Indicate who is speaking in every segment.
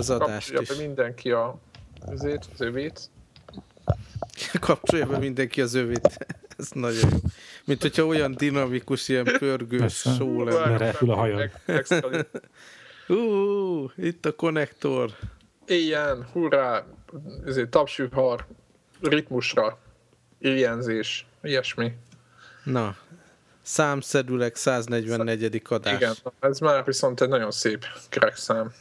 Speaker 1: az adást
Speaker 2: Kapcsolja
Speaker 1: is.
Speaker 2: be mindenki a, azért, az övét.
Speaker 1: Kapcsolja be mindenki az övét. Ez nagyon jó. Mint hogyha olyan dinamikus, ilyen pörgős só lenne.
Speaker 3: Repül a hajad.
Speaker 1: Ú, itt a konnektor.
Speaker 2: Éljen, hurrá, ezért tapsühar, ritmusra, éjjenzés, ilyesmi.
Speaker 1: Na, számszedülek 144. adás.
Speaker 2: Igen, ez már viszont egy nagyon szép kerek szám.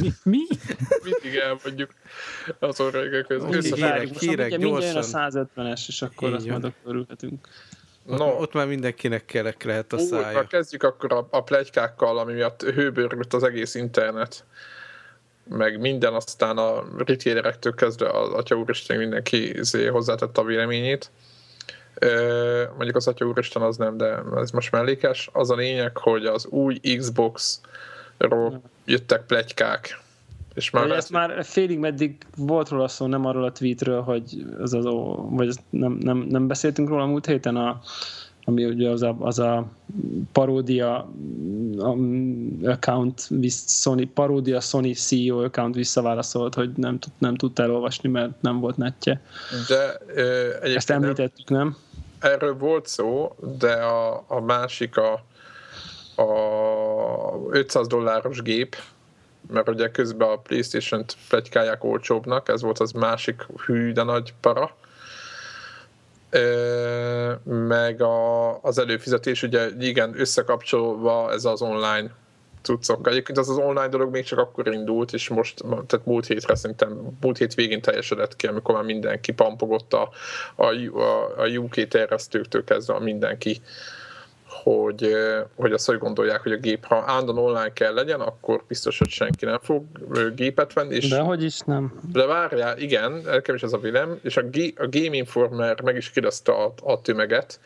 Speaker 3: Mi? Mi?
Speaker 2: Mindig elmondjuk az orrégek között.
Speaker 4: Mindjárt, mindjárt jön a
Speaker 1: gyorsan.
Speaker 4: 150-es, és akkor
Speaker 1: Így
Speaker 4: azt majd akkor örülhetünk.
Speaker 1: Ott,
Speaker 2: No,
Speaker 1: ott már mindenkinek kerek lehet a
Speaker 2: Ú,
Speaker 1: szája.
Speaker 2: na kezdjük akkor a, a plegykákkal, ami miatt hőbőrült az egész internet. Meg minden, aztán a retailerektől kezdve az Atya Úristen mindenki izé hozzátette a véleményét. Ö, mondjuk az Atya Úristen az nem, de ez most mellékes. Az a lényeg, hogy az új Xbox-ról jöttek plegykák. És már,
Speaker 4: ezt már félig meddig volt róla szó, nem arról a tweetről, hogy az az, ó- vagy nem, nem, nem beszéltünk róla múlt héten, a, ami ugye az a, az a paródia um, account, Sony, paródia Sony CEO account visszaválaszolt, hogy nem, nem tudta elolvasni, mert nem volt netje.
Speaker 2: de ö,
Speaker 4: Ezt
Speaker 2: egyébként nem,
Speaker 4: említettük, nem?
Speaker 2: erről volt szó, de a, a másik a, a 500 dolláros gép, mert ugye közben a Playstation-t plegykálják olcsóbbnak, ez volt az másik hű, de nagy para. Ö, meg a, az előfizetés, ugye igen, összekapcsolva ez az online cuccokkal. Egyébként az az online dolog még csak akkor indult, és most, tehát múlt hétre szerintem, múlt hét végén teljesedett ki, amikor már mindenki pampogott a, a, a, a UK terjesztőktől kezdve a mindenki, hogy, hogy azt hogy gondolják, hogy a gép, ha állandóan online kell legyen, akkor biztos, hogy senki nem fog gépet venni, és
Speaker 4: De hogy is nem.
Speaker 2: de várjál, igen, nekem is az a vélem, és a, G- a Game Informer meg is kérdezte a, a tömeget,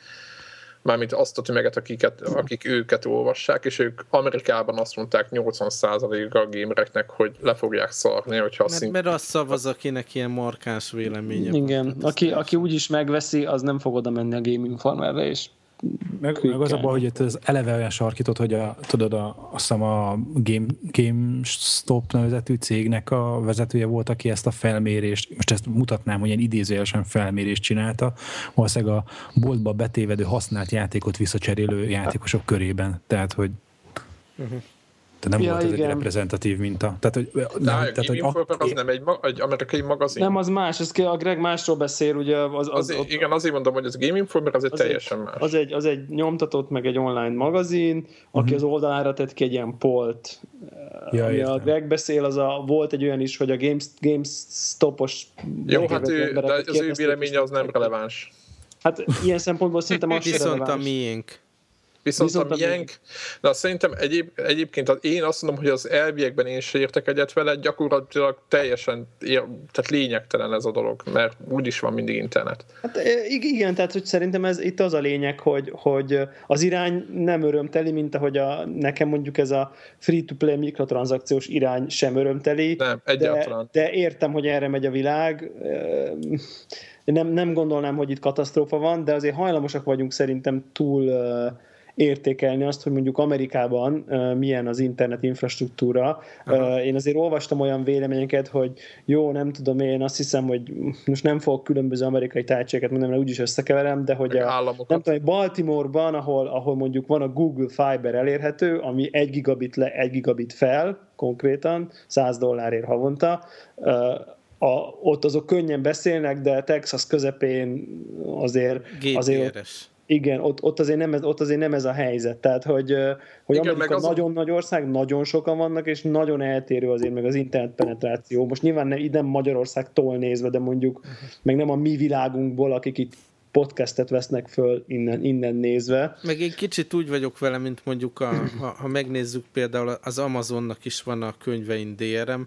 Speaker 2: mármint azt a tömeget, akiket, akik őket olvassák, és ők Amerikában azt mondták 80%-a a gamereknek, hogy le fogják szarni, hogyha
Speaker 1: Mert, mert az szavaz, akinek ilyen markáns véleménye van.
Speaker 4: Igen, aki, aki úgyis megveszi, az nem fog oda menni a Game Informerre, és
Speaker 3: Meg, meg az a baj, hogy az eleve olyan sarkított, hogy a, tudod, a, azt hiszem a Game, GameStop nevezetű cégnek a vezetője volt, aki ezt a felmérést, most ezt mutatnám, hogy ilyen idézőjelesen felmérést csinálta, valószínűleg a boltba betévedő használt játékot visszacserélő játékosok körében. Tehát, hogy tehát nem
Speaker 4: Ja,
Speaker 3: volt ez egy
Speaker 4: igen.
Speaker 3: reprezentatív minta. Tehát, hogy, nem,
Speaker 2: a
Speaker 3: tehát, hogy
Speaker 2: Informer az nem egy, ma- egy amerikai magazin.
Speaker 4: nem, az más, ez, a Greg másról beszél, ugye az, az,
Speaker 2: azért,
Speaker 4: ott-
Speaker 2: igen, azért mondom, hogy az Game Informer az egy
Speaker 4: az
Speaker 2: teljesen
Speaker 4: egy,
Speaker 2: más.
Speaker 4: Az egy, az egy nyomtatott, meg egy online magazin, aki az oldalára tett ki egy ilyen polt.
Speaker 3: Ja,
Speaker 4: ami a. Greg beszél, az a, volt egy olyan is, hogy a Games, GameStop-os
Speaker 2: Jó, hát ő, de az ő véleménye az nem releváns.
Speaker 4: Hát ilyen szempontból szerintem az
Speaker 1: Viszont a miénk.
Speaker 2: Viszont,
Speaker 4: Viszont
Speaker 2: a miénk, de szerintem egyéb, egyébként az, én azt mondom, hogy az elviekben én se értek egyet vele, gyakorlatilag teljesen tehát lényegtelen ez a dolog, mert úgyis van mindig internet.
Speaker 4: Hát e, ig- igen, tehát hogy szerintem ez itt az a lényeg, hogy, hogy az irány nem örömteli, mint ahogy a, nekem mondjuk ez a free-to-play mikrotranszakciós irány sem örömteli.
Speaker 2: Nem,
Speaker 4: de,
Speaker 2: egyáltalán.
Speaker 4: de értem, hogy erre megy a világ. Nem, nem gondolnám, hogy itt katasztrófa van, de azért hajlamosak vagyunk szerintem túl értékelni azt, hogy mondjuk Amerikában milyen az internet infrastruktúra. Uh, én azért olvastam olyan véleményeket, hogy jó, nem tudom, én azt hiszem, hogy most nem fogok különböző amerikai tájtségeket mondani, mert úgyis összekeverem, de hogy a,
Speaker 2: államokat.
Speaker 4: nem tudom, Baltimore-ban, ahol, ahol mondjuk van a Google Fiber elérhető, ami 1 gigabit le, 1 gigabit fel, konkrétan, 100 dollárért havonta, a, ott azok könnyen beszélnek, de Texas közepén azért, azért
Speaker 1: GPRS.
Speaker 4: Igen, ott, ott, azért nem ez, ott azért nem ez a helyzet. Tehát, hogy, hogy
Speaker 2: Igen,
Speaker 4: Amerika
Speaker 2: az-
Speaker 4: nagyon nagy ország, nagyon sokan vannak, és nagyon eltérő azért meg az internet penetráció. Most nyilván nem, nem Magyarországtól nézve, de mondjuk meg nem a mi világunkból, akik itt podcastet vesznek föl innen, innen nézve.
Speaker 1: Meg én kicsit úgy vagyok vele, mint mondjuk, a, ha, ha megnézzük például az Amazonnak is van a könyvein DRM,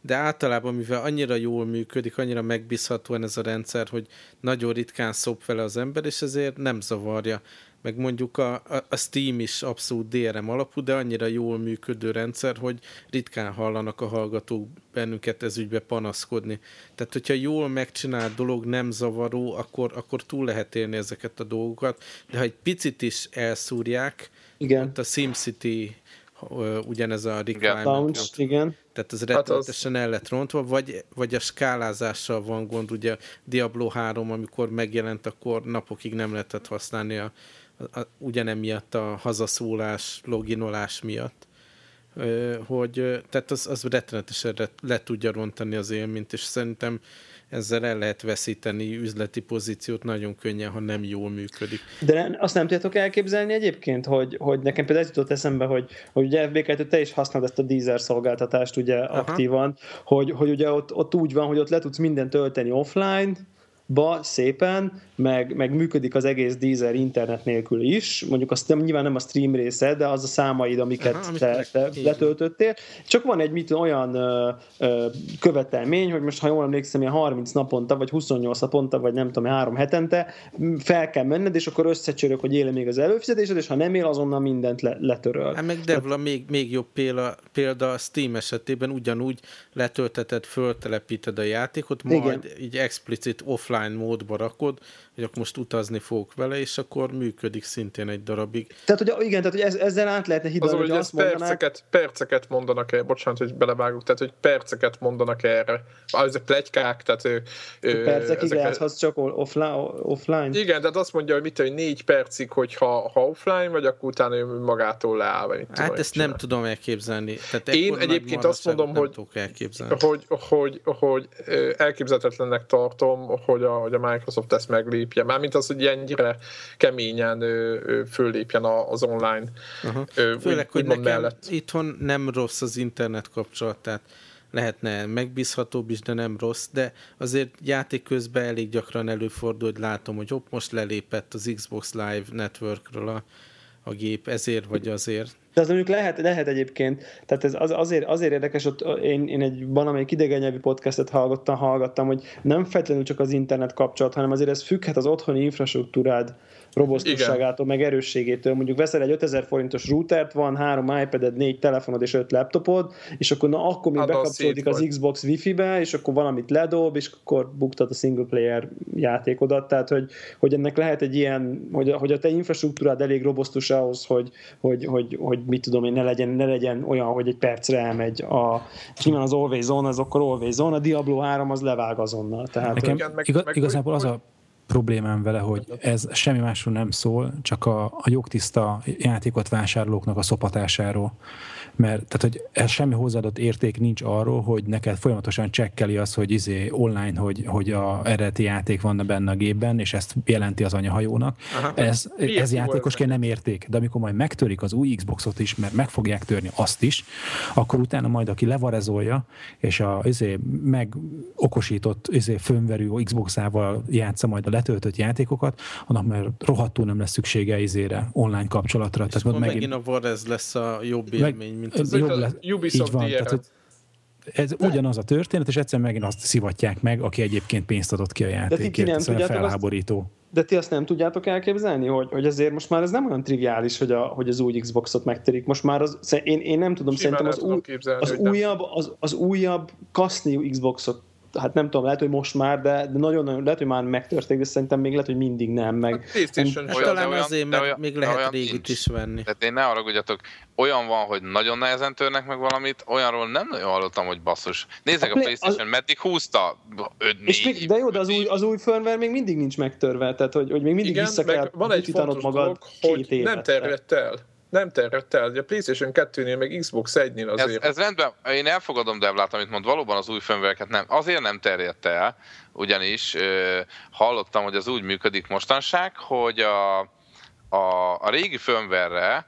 Speaker 1: de általában, mivel annyira jól működik, annyira megbízhatóan ez a rendszer, hogy nagyon ritkán szop vele az ember, és ezért nem zavarja. Meg mondjuk a, a, Steam is abszolút DRM alapú, de annyira jól működő rendszer, hogy ritkán hallanak a hallgatók bennünket ez ügybe panaszkodni. Tehát, hogyha jól megcsinált dolog nem zavaró, akkor, akkor túl lehet élni ezeket a dolgokat, de ha egy picit is elszúrják,
Speaker 4: Igen.
Speaker 1: ott a SimCity ugyanez a
Speaker 4: requirement. Igen.
Speaker 1: Tehát ez rettenetesen hát az... el lett rontva, vagy, vagy a skálázással van gond, ugye Diablo 3, amikor megjelent, akkor napokig nem lehetett használni a, a, a, ugyanemiatt a hazaszólás, loginolás miatt hogy tehát az, az rettenetesen le, le tudja rontani az élményt, és szerintem ezzel el lehet veszíteni üzleti pozíciót nagyon könnyen, ha nem jól működik.
Speaker 4: De azt nem tudjátok elképzelni egyébként, hogy, hogy nekem például ez jutott eszembe, hogy, hogy ugye FB2 te is használod ezt a Deezer szolgáltatást ugye Aha. aktívan, hogy, hogy ugye ott, ott úgy van, hogy ott le tudsz mindent tölteni offline, ba szépen, meg, meg működik az egész Deezer internet nélkül is, mondjuk azt nem, nyilván nem a stream része, de az a számaid, amiket Aha, te, te letöltöttél. Csak van egy mit olyan ö, ö, követelmény, hogy most ha jól emlékszem, ilyen 30 naponta, vagy 28 naponta, vagy nem tudom, három hetente fel kell menned, és akkor összecsörök, hogy éle még az előfizetésed, és ha nem él, azonnal mindent le, letöröl.
Speaker 1: Hát meg Devla hát, még, még jobb példa, példa a Steam esetében ugyanúgy letölteted, föltelepíted a játékot, majd Igen. így explicit offline offline módba rakod, hogy akkor most utazni fogok vele, és akkor működik szintén egy darabig.
Speaker 4: Tehát, hogy igen, tehát, hogy ez, ezzel át lehetne hidalni,
Speaker 2: az, hogy, hogy azt mondanák... perceket, perceket mondanak el, bocsánat, hogy belevágok, tehát, hogy perceket mondanak erre. Ah, ezek plegykák, tehát...
Speaker 4: Ő, percekig ezek... játszhatsz csak offline, offline?
Speaker 2: Igen, tehát azt mondja, hogy mit, hogy négy percig, hogyha ha offline vagy, akkor utána ő magától leáll, vagy
Speaker 1: mit Hát ezt nem tudom elképzelni. Tehát
Speaker 2: Én egyébként azt mondom, hogy, hogy, hogy, hogy elképzelhetetlennek tartom, hogy a, hogy a Microsoft ezt meglépje. Mármint az, hogy ennyire keményen föllépjen az online
Speaker 1: uh-huh. Főleg, úgy, hogy nekem mellett. itthon nem rossz az internet kapcsolat, tehát lehetne megbízhatóbb is, de nem rossz, de azért játék közben elég gyakran előfordul, hogy látom, hogy hopp, most lelépett az Xbox Live Networkről a, a gép, ezért vagy azért.
Speaker 4: De az mondjuk lehet, lehet egyébként, tehát ez az, azért, azért érdekes, ott én, én egy valamelyik idegen nyelvű podcastet hallgattam, hallgattam, hogy nem feltétlenül csak az internet kapcsolat, hanem azért ez függhet az otthoni infrastruktúrád robosztusságától, meg erősségétől. Mondjuk veszel egy 5000 forintos routert, van három iPad-ed, négy telefonod és öt laptopod, és akkor na, akkor még hát bekapcsolódik az, Xbox Wi-Fi-be, és akkor valamit ledob, és akkor buktad a single player játékodat. Tehát, hogy, hogy ennek lehet egy ilyen, hogy, hogy a te infrastruktúrád elég robosztus ahhoz, hogy, hogy, hogy, hogy mit tudom én, ne legyen, ne legyen olyan, hogy egy percre elmegy a, és nyilván az Always On, az akkor Always On, a Diablo 3 az levág azonnal. Tehát,
Speaker 3: Nekem igen, meg, igaz, meg, igazából az a problémám vele, hogy ez semmi másról nem szól, csak a, a jogtiszta játékot vásárlóknak a szopatásáról mert tehát, hogy ez semmi hozzáadott érték nincs arról, hogy neked folyamatosan csekkeli az, hogy izé online, hogy, hogy a eredeti játék van benne a gépben, és ezt jelenti az anyahajónak. Aha. Ez, ez játékosként nem érték, de amikor majd megtörik az új Xboxot is, mert meg fogják törni azt is, akkor utána majd aki levarezolja, és a izé, meg okosított izé, fönverő Xbox-ával játsza majd a letöltött játékokat, annak már rohadtul nem lesz szüksége izére, online kapcsolatra.
Speaker 1: És Tehát megint, megint a Varez lesz a jobb élmény,
Speaker 2: mint az jobb lesz. Ubisoft így van, tehát, hogy
Speaker 3: ez de. ugyanaz a történet, és egyszer megint azt szivatják meg, aki egyébként pénzt adott ki a játékért. Ez olyan felháborító. Azt,
Speaker 4: de ti azt nem tudjátok elképzelni, hogy, hogy azért most már ez nem olyan triviális, hogy, a, hogy az új Xboxot megterik. Most már az, én, én nem tudom, Simán szerintem az, új, az, újabb, az, az újabb kaszni Xboxot hát nem tudom, lehet, hogy most már, de, de nagyon-nagyon, lehet, hogy már megtörtént, de szerintem még lehet, hogy mindig nem. Meg,
Speaker 1: hát, olyan, talán olyan, azért, mert olyan, még lehet régit nincs. is venni.
Speaker 5: Tehát én ne haragudjatok, olyan van, hogy nagyon nehezen törnek meg valamit, olyanról nem nagyon hallottam, hogy basszus. Nézzek a, a PlayStation, az... meddig húzta? 5 és
Speaker 4: még, de jó, de az új, az új firmware még mindig nincs megtörve, tehát hogy, hogy még mindig Igen, vissza kell
Speaker 2: van egy fontos magad dolog, hogy nem terjedt el nem terjedt el. A PlayStation 2-nél, meg Xbox 1-nél azért.
Speaker 5: Ez, ez rendben, én elfogadom Devlát, amit mond, valóban az új firmware nem. Azért nem terjedt el, ugyanis ö, hallottam, hogy az úgy működik mostanság, hogy a, a, a régi firmware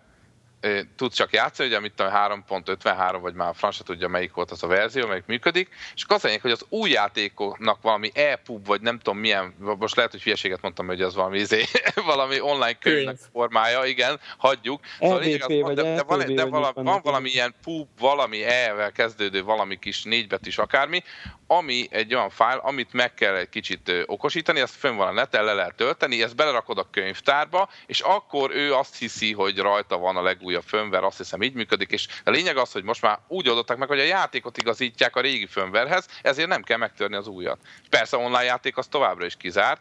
Speaker 5: tudsz csak játszani, ugye mit tudom, 3.53, vagy már francia tudja, melyik volt az a verzió, melyik működik, és azt mondják, hogy az új játékoknak valami e-pub, vagy nem tudom milyen, most lehet, hogy hülyeséget mondtam, hogy az valami, izé, valami online könyvnek formája, igen, hagyjuk.
Speaker 4: Szóval lényeg, az, de, de, van,
Speaker 5: de valami, van valami ilyen pub, valami e-vel kezdődő, valami kis négybetűs akármi, ami egy olyan fájl, amit meg kell egy kicsit okosítani, ezt fönn van a neten, le lehet tölteni, ezt belerakod a könyvtárba, és akkor ő azt hiszi, hogy rajta van a legújabb legújabb firmware azt hiszem így működik, és a lényeg az, hogy most már úgy oldották meg, hogy a játékot igazítják a régi firmwarehez, ezért nem kell megtörni az újat. Persze online játék az továbbra is kizárt,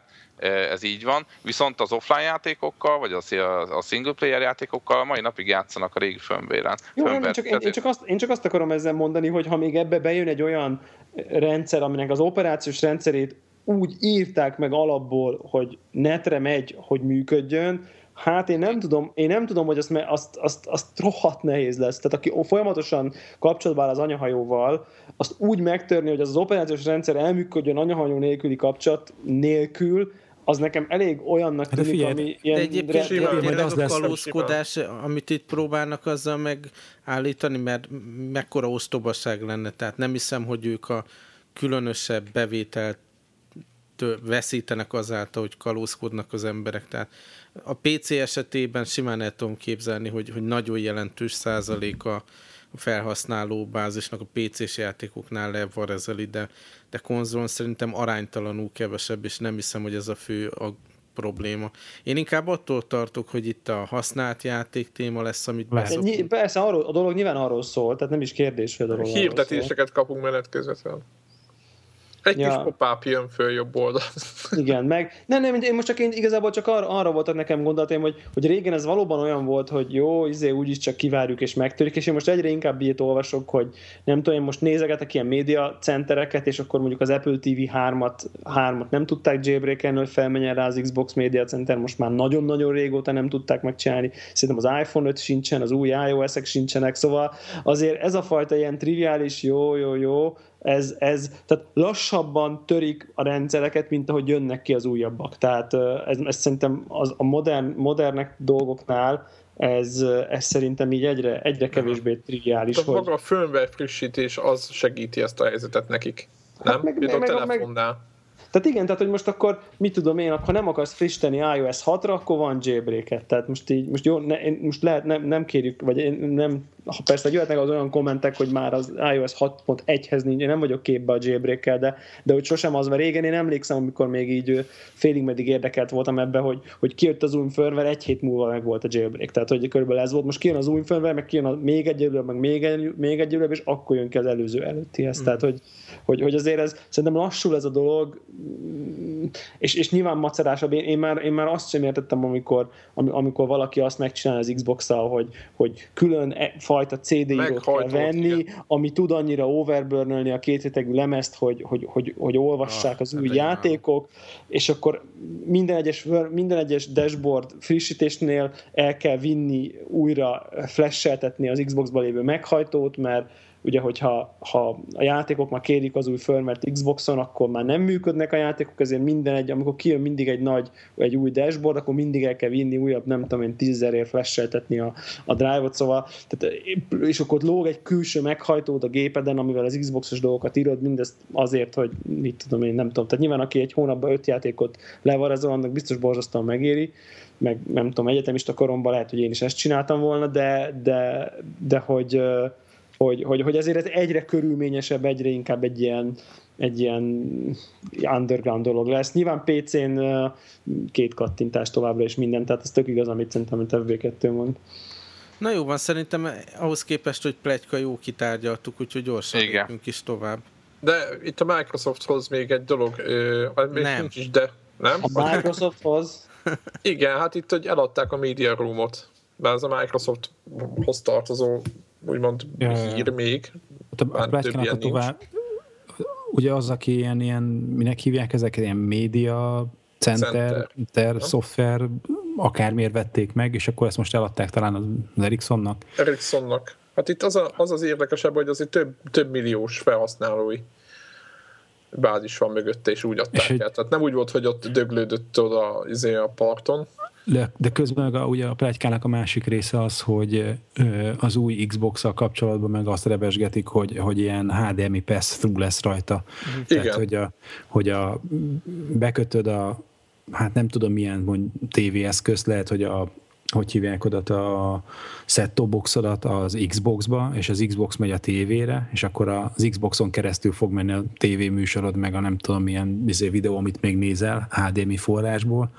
Speaker 5: ez így van, viszont az offline játékokkal, vagy a, a single player játékokkal a mai napig játszanak a régi firmware-en.
Speaker 4: Jó, firmware, csak, én, én, csak azt, én csak azt akarom ezzel mondani, hogy ha még ebbe bejön egy olyan rendszer, aminek az operációs rendszerét úgy írták meg alapból, hogy netre megy, hogy működjön, Hát én nem tudom, én nem tudom, hogy azt, azt, azt, azt rohadt nehéz lesz. Tehát aki folyamatosan kapcsolatban áll az anyahajóval, azt úgy megtörni, hogy az, az operációs rendszer elműködjön anyahajó nélküli kapcsolat nélkül, az nekem elég olyannak
Speaker 1: hát tűnik, figyelj, ami ilyen... De egyébként tényleg a kalózkodás, amit itt próbálnak azzal megállítani, mert mekkora ostobaság lenne, tehát nem hiszem, hogy ők a különösebb bevételt veszítenek azáltal, hogy kalózkodnak az emberek. Tehát a PC esetében simán el tudom képzelni, hogy, hogy nagyon jelentős százaléka a felhasználó bázisnak a PC-s játékoknál levarezeli, de, de konzolon szerintem aránytalanul kevesebb, és nem hiszem, hogy ez a fő a probléma. Én inkább attól tartok, hogy itt a használt játék téma lesz, amit
Speaker 4: beszokunk. Persze, arról, a dolog nyilván arról szól, tehát nem is kérdés, hogy a dolog
Speaker 2: Hirdetéseket kapunk menet közvetlenül. Egy ja. kis pop jön föl jobb oldal.
Speaker 4: Igen, meg nem, nem, én most csak én igazából csak arra, arra voltak nekem gondolatom, hogy, hogy régen ez valóban olyan volt, hogy jó, izé úgyis csak kivárjuk és megtörik, és én most egyre inkább ilyet olvasok, hogy nem tudom, én most nézegetek ilyen média centereket, és akkor mondjuk az Apple TV 3-at, 3-at nem tudták jailbreakelni, hogy felmenjen rá az Xbox Media Center, most már nagyon-nagyon régóta nem tudták megcsinálni. Szerintem az iPhone 5 sincsen, az új iOS-ek sincsenek, szóval azért ez a fajta ilyen triviális, jó, jó, jó, ez, ez tehát lassabban törik a rendszereket, mint ahogy jönnek ki az újabbak. Tehát ez, ez szerintem az, a modern, modernek dolgoknál ez, ez szerintem így egyre, egyre kevésbé triviális.
Speaker 2: Tehát hogy... maga a firmware frissítés az segíti ezt a helyzetet nekik, nem? Hát meg, meg, a telefonnál. Meg,
Speaker 4: tehát igen, tehát hogy most akkor, mit tudom én, ha nem akarsz frissíteni iOS 6-ra, akkor van jailbreak Tehát most így, most jó, ne, most lehet nem, nem kérjük, vagy én nem, ha persze jöhetnek az olyan kommentek, hogy már az iOS 6.1-hez nincs, én nem vagyok képbe a jailbreak de, de hogy sosem az, mert régen én emlékszem, amikor még így félig meddig érdekelt voltam ebbe, hogy, hogy kijött az új firmware, egy hét múlva meg volt a jailbreak. Tehát, hogy körülbelül ez volt, most kijön az új firmware, meg kijön a még egy előbb, meg még egy, még egy előbb, és akkor jön ki az előző előttihez. Mm. Tehát, hogy, hogy, hogy azért ez, szerintem lassul ez a dolog, és, és nyilván macerásabb. Én, én, már, én már azt sem értettem, amikor, amikor valaki azt megcsinál az Xbox-szal, hogy, hogy külön e, fajta CD írót kell venni, igen. ami tud annyira overburnölni a kétrétegű lemezt, hogy, hogy, hogy, hogy olvassák ah, az új játékok, és akkor minden egyes, minden egyes dashboard frissítésnél el kell vinni újra flasheltetni az Xbox-ba lévő meghajtót, mert ugye, hogyha ha a játékok már kérik az új firmware Xboxon, akkor már nem működnek a játékok, ezért minden egy, amikor kijön mindig egy nagy, egy új dashboard, akkor mindig el kell vinni újabb, nem tudom én, tízezerért flasheltetni a, a drive-ot, szóval, tehát, és akkor lóg egy külső meghajtód a gépeden, amivel az Xboxos dolgokat írod, mindezt azért, hogy mit tudom én, nem tudom. Tehát nyilván aki egy hónapban öt játékot levarázol, annak biztos borzasztóan megéri, meg nem tudom, egyetemista koromban lehet, hogy én is ezt csináltam volna, de, de, de hogy, hogy, hogy, hogy azért ez egyre körülményesebb, egyre inkább egy ilyen, egy ilyen underground dolog lesz. Nyilván PC-n két kattintás továbbra is minden, tehát ez tök igaz, amit szerintem a FB2 mond.
Speaker 1: Na jó van, szerintem ahhoz képest, hogy plegyka jó kitárgyaltuk, úgyhogy gyorsan
Speaker 5: Igen.
Speaker 1: is tovább.
Speaker 2: De itt a Microsofthoz még egy dolog, még nem. nincs is, de nem?
Speaker 4: A Microsofthoz?
Speaker 2: Igen, hát itt, hogy eladták a Media Roomot, mert ez a Microsofthoz tartozó úgymond ja, hír még.
Speaker 3: A, a, a tovább, ugye az, aki ilyen, ilyen, minek hívják ezeket, ilyen média center, center szoftver, akármiért vették meg, és akkor ezt most eladták talán az Ericssonnak.
Speaker 2: Ericssonnak. Hát itt az, a, az az érdekesebb, hogy azért több, több milliós felhasználói bázis van mögötte, és úgy adták és el. Tehát nem úgy volt, hogy ott döglődött oda izé a parton,
Speaker 3: de, de közben a, ugye a pletykának a másik része az, hogy az új Xbox-szal kapcsolatban meg azt rebesgetik, hogy, hogy ilyen HDMI pass-through lesz rajta. Igen. Tehát, hogy a, hogy a bekötöd a hát nem tudom milyen mond, TV eszközt, lehet, hogy a hogy hívják oda a set boxodat az Xbox-ba, és az Xbox megy a tévére, és akkor az Xboxon keresztül fog menni a TV műsorod, meg a nem tudom milyen izé, videó, amit még nézel HDMI forrásból,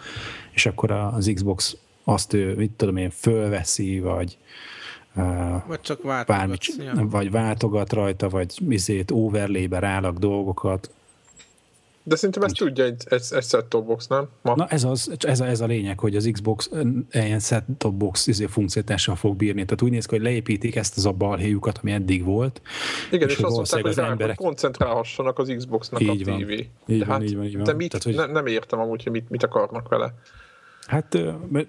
Speaker 3: és akkor az Xbox azt, mit tudom én, fölveszi, vagy
Speaker 1: vagy csak
Speaker 3: ja. vagy váltogat rajta, vagy izét overlay-be rálak dolgokat.
Speaker 2: De szerintem ezt tudja egy, egy, egy set-top box, nem?
Speaker 3: Ma. Na ez, az, ez, a, ez a lényeg, hogy az Xbox ilyen set-top box izé, funkciótással fog bírni. Tehát úgy néz ki, hogy leépítik ezt az a balhéjukat, ami eddig volt.
Speaker 2: Igen, és, és azt mondták, hogy, az emberek... koncentrálhassanak az Xboxnak
Speaker 3: így
Speaker 2: a
Speaker 3: van.
Speaker 2: TV.
Speaker 3: Így de van, hát, így van, így van.
Speaker 2: De mit, Tehát, hogy... ne, nem értem amúgy, hogy mit, mit akarnak vele.
Speaker 3: Hát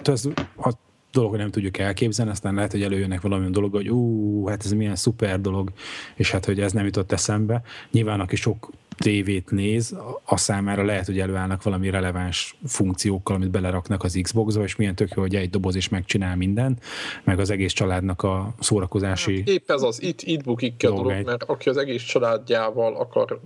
Speaker 3: ez, a dolog, nem tudjuk elképzelni, aztán lehet, hogy előjönnek valami dolog, hogy ú, hát ez milyen szuper dolog, és hát, hogy ez nem jutott eszembe. Nyilván, aki sok tévét néz, a számára lehet, hogy előállnak valami releváns funkciókkal, amit beleraknak az Xbox-ba, és milyen tök jó, hogy egy doboz is megcsinál minden, meg az egész családnak a szórakozási hát
Speaker 2: Épp ez az, itt, itt bukik ki a dolog, mert aki az egész családjával akar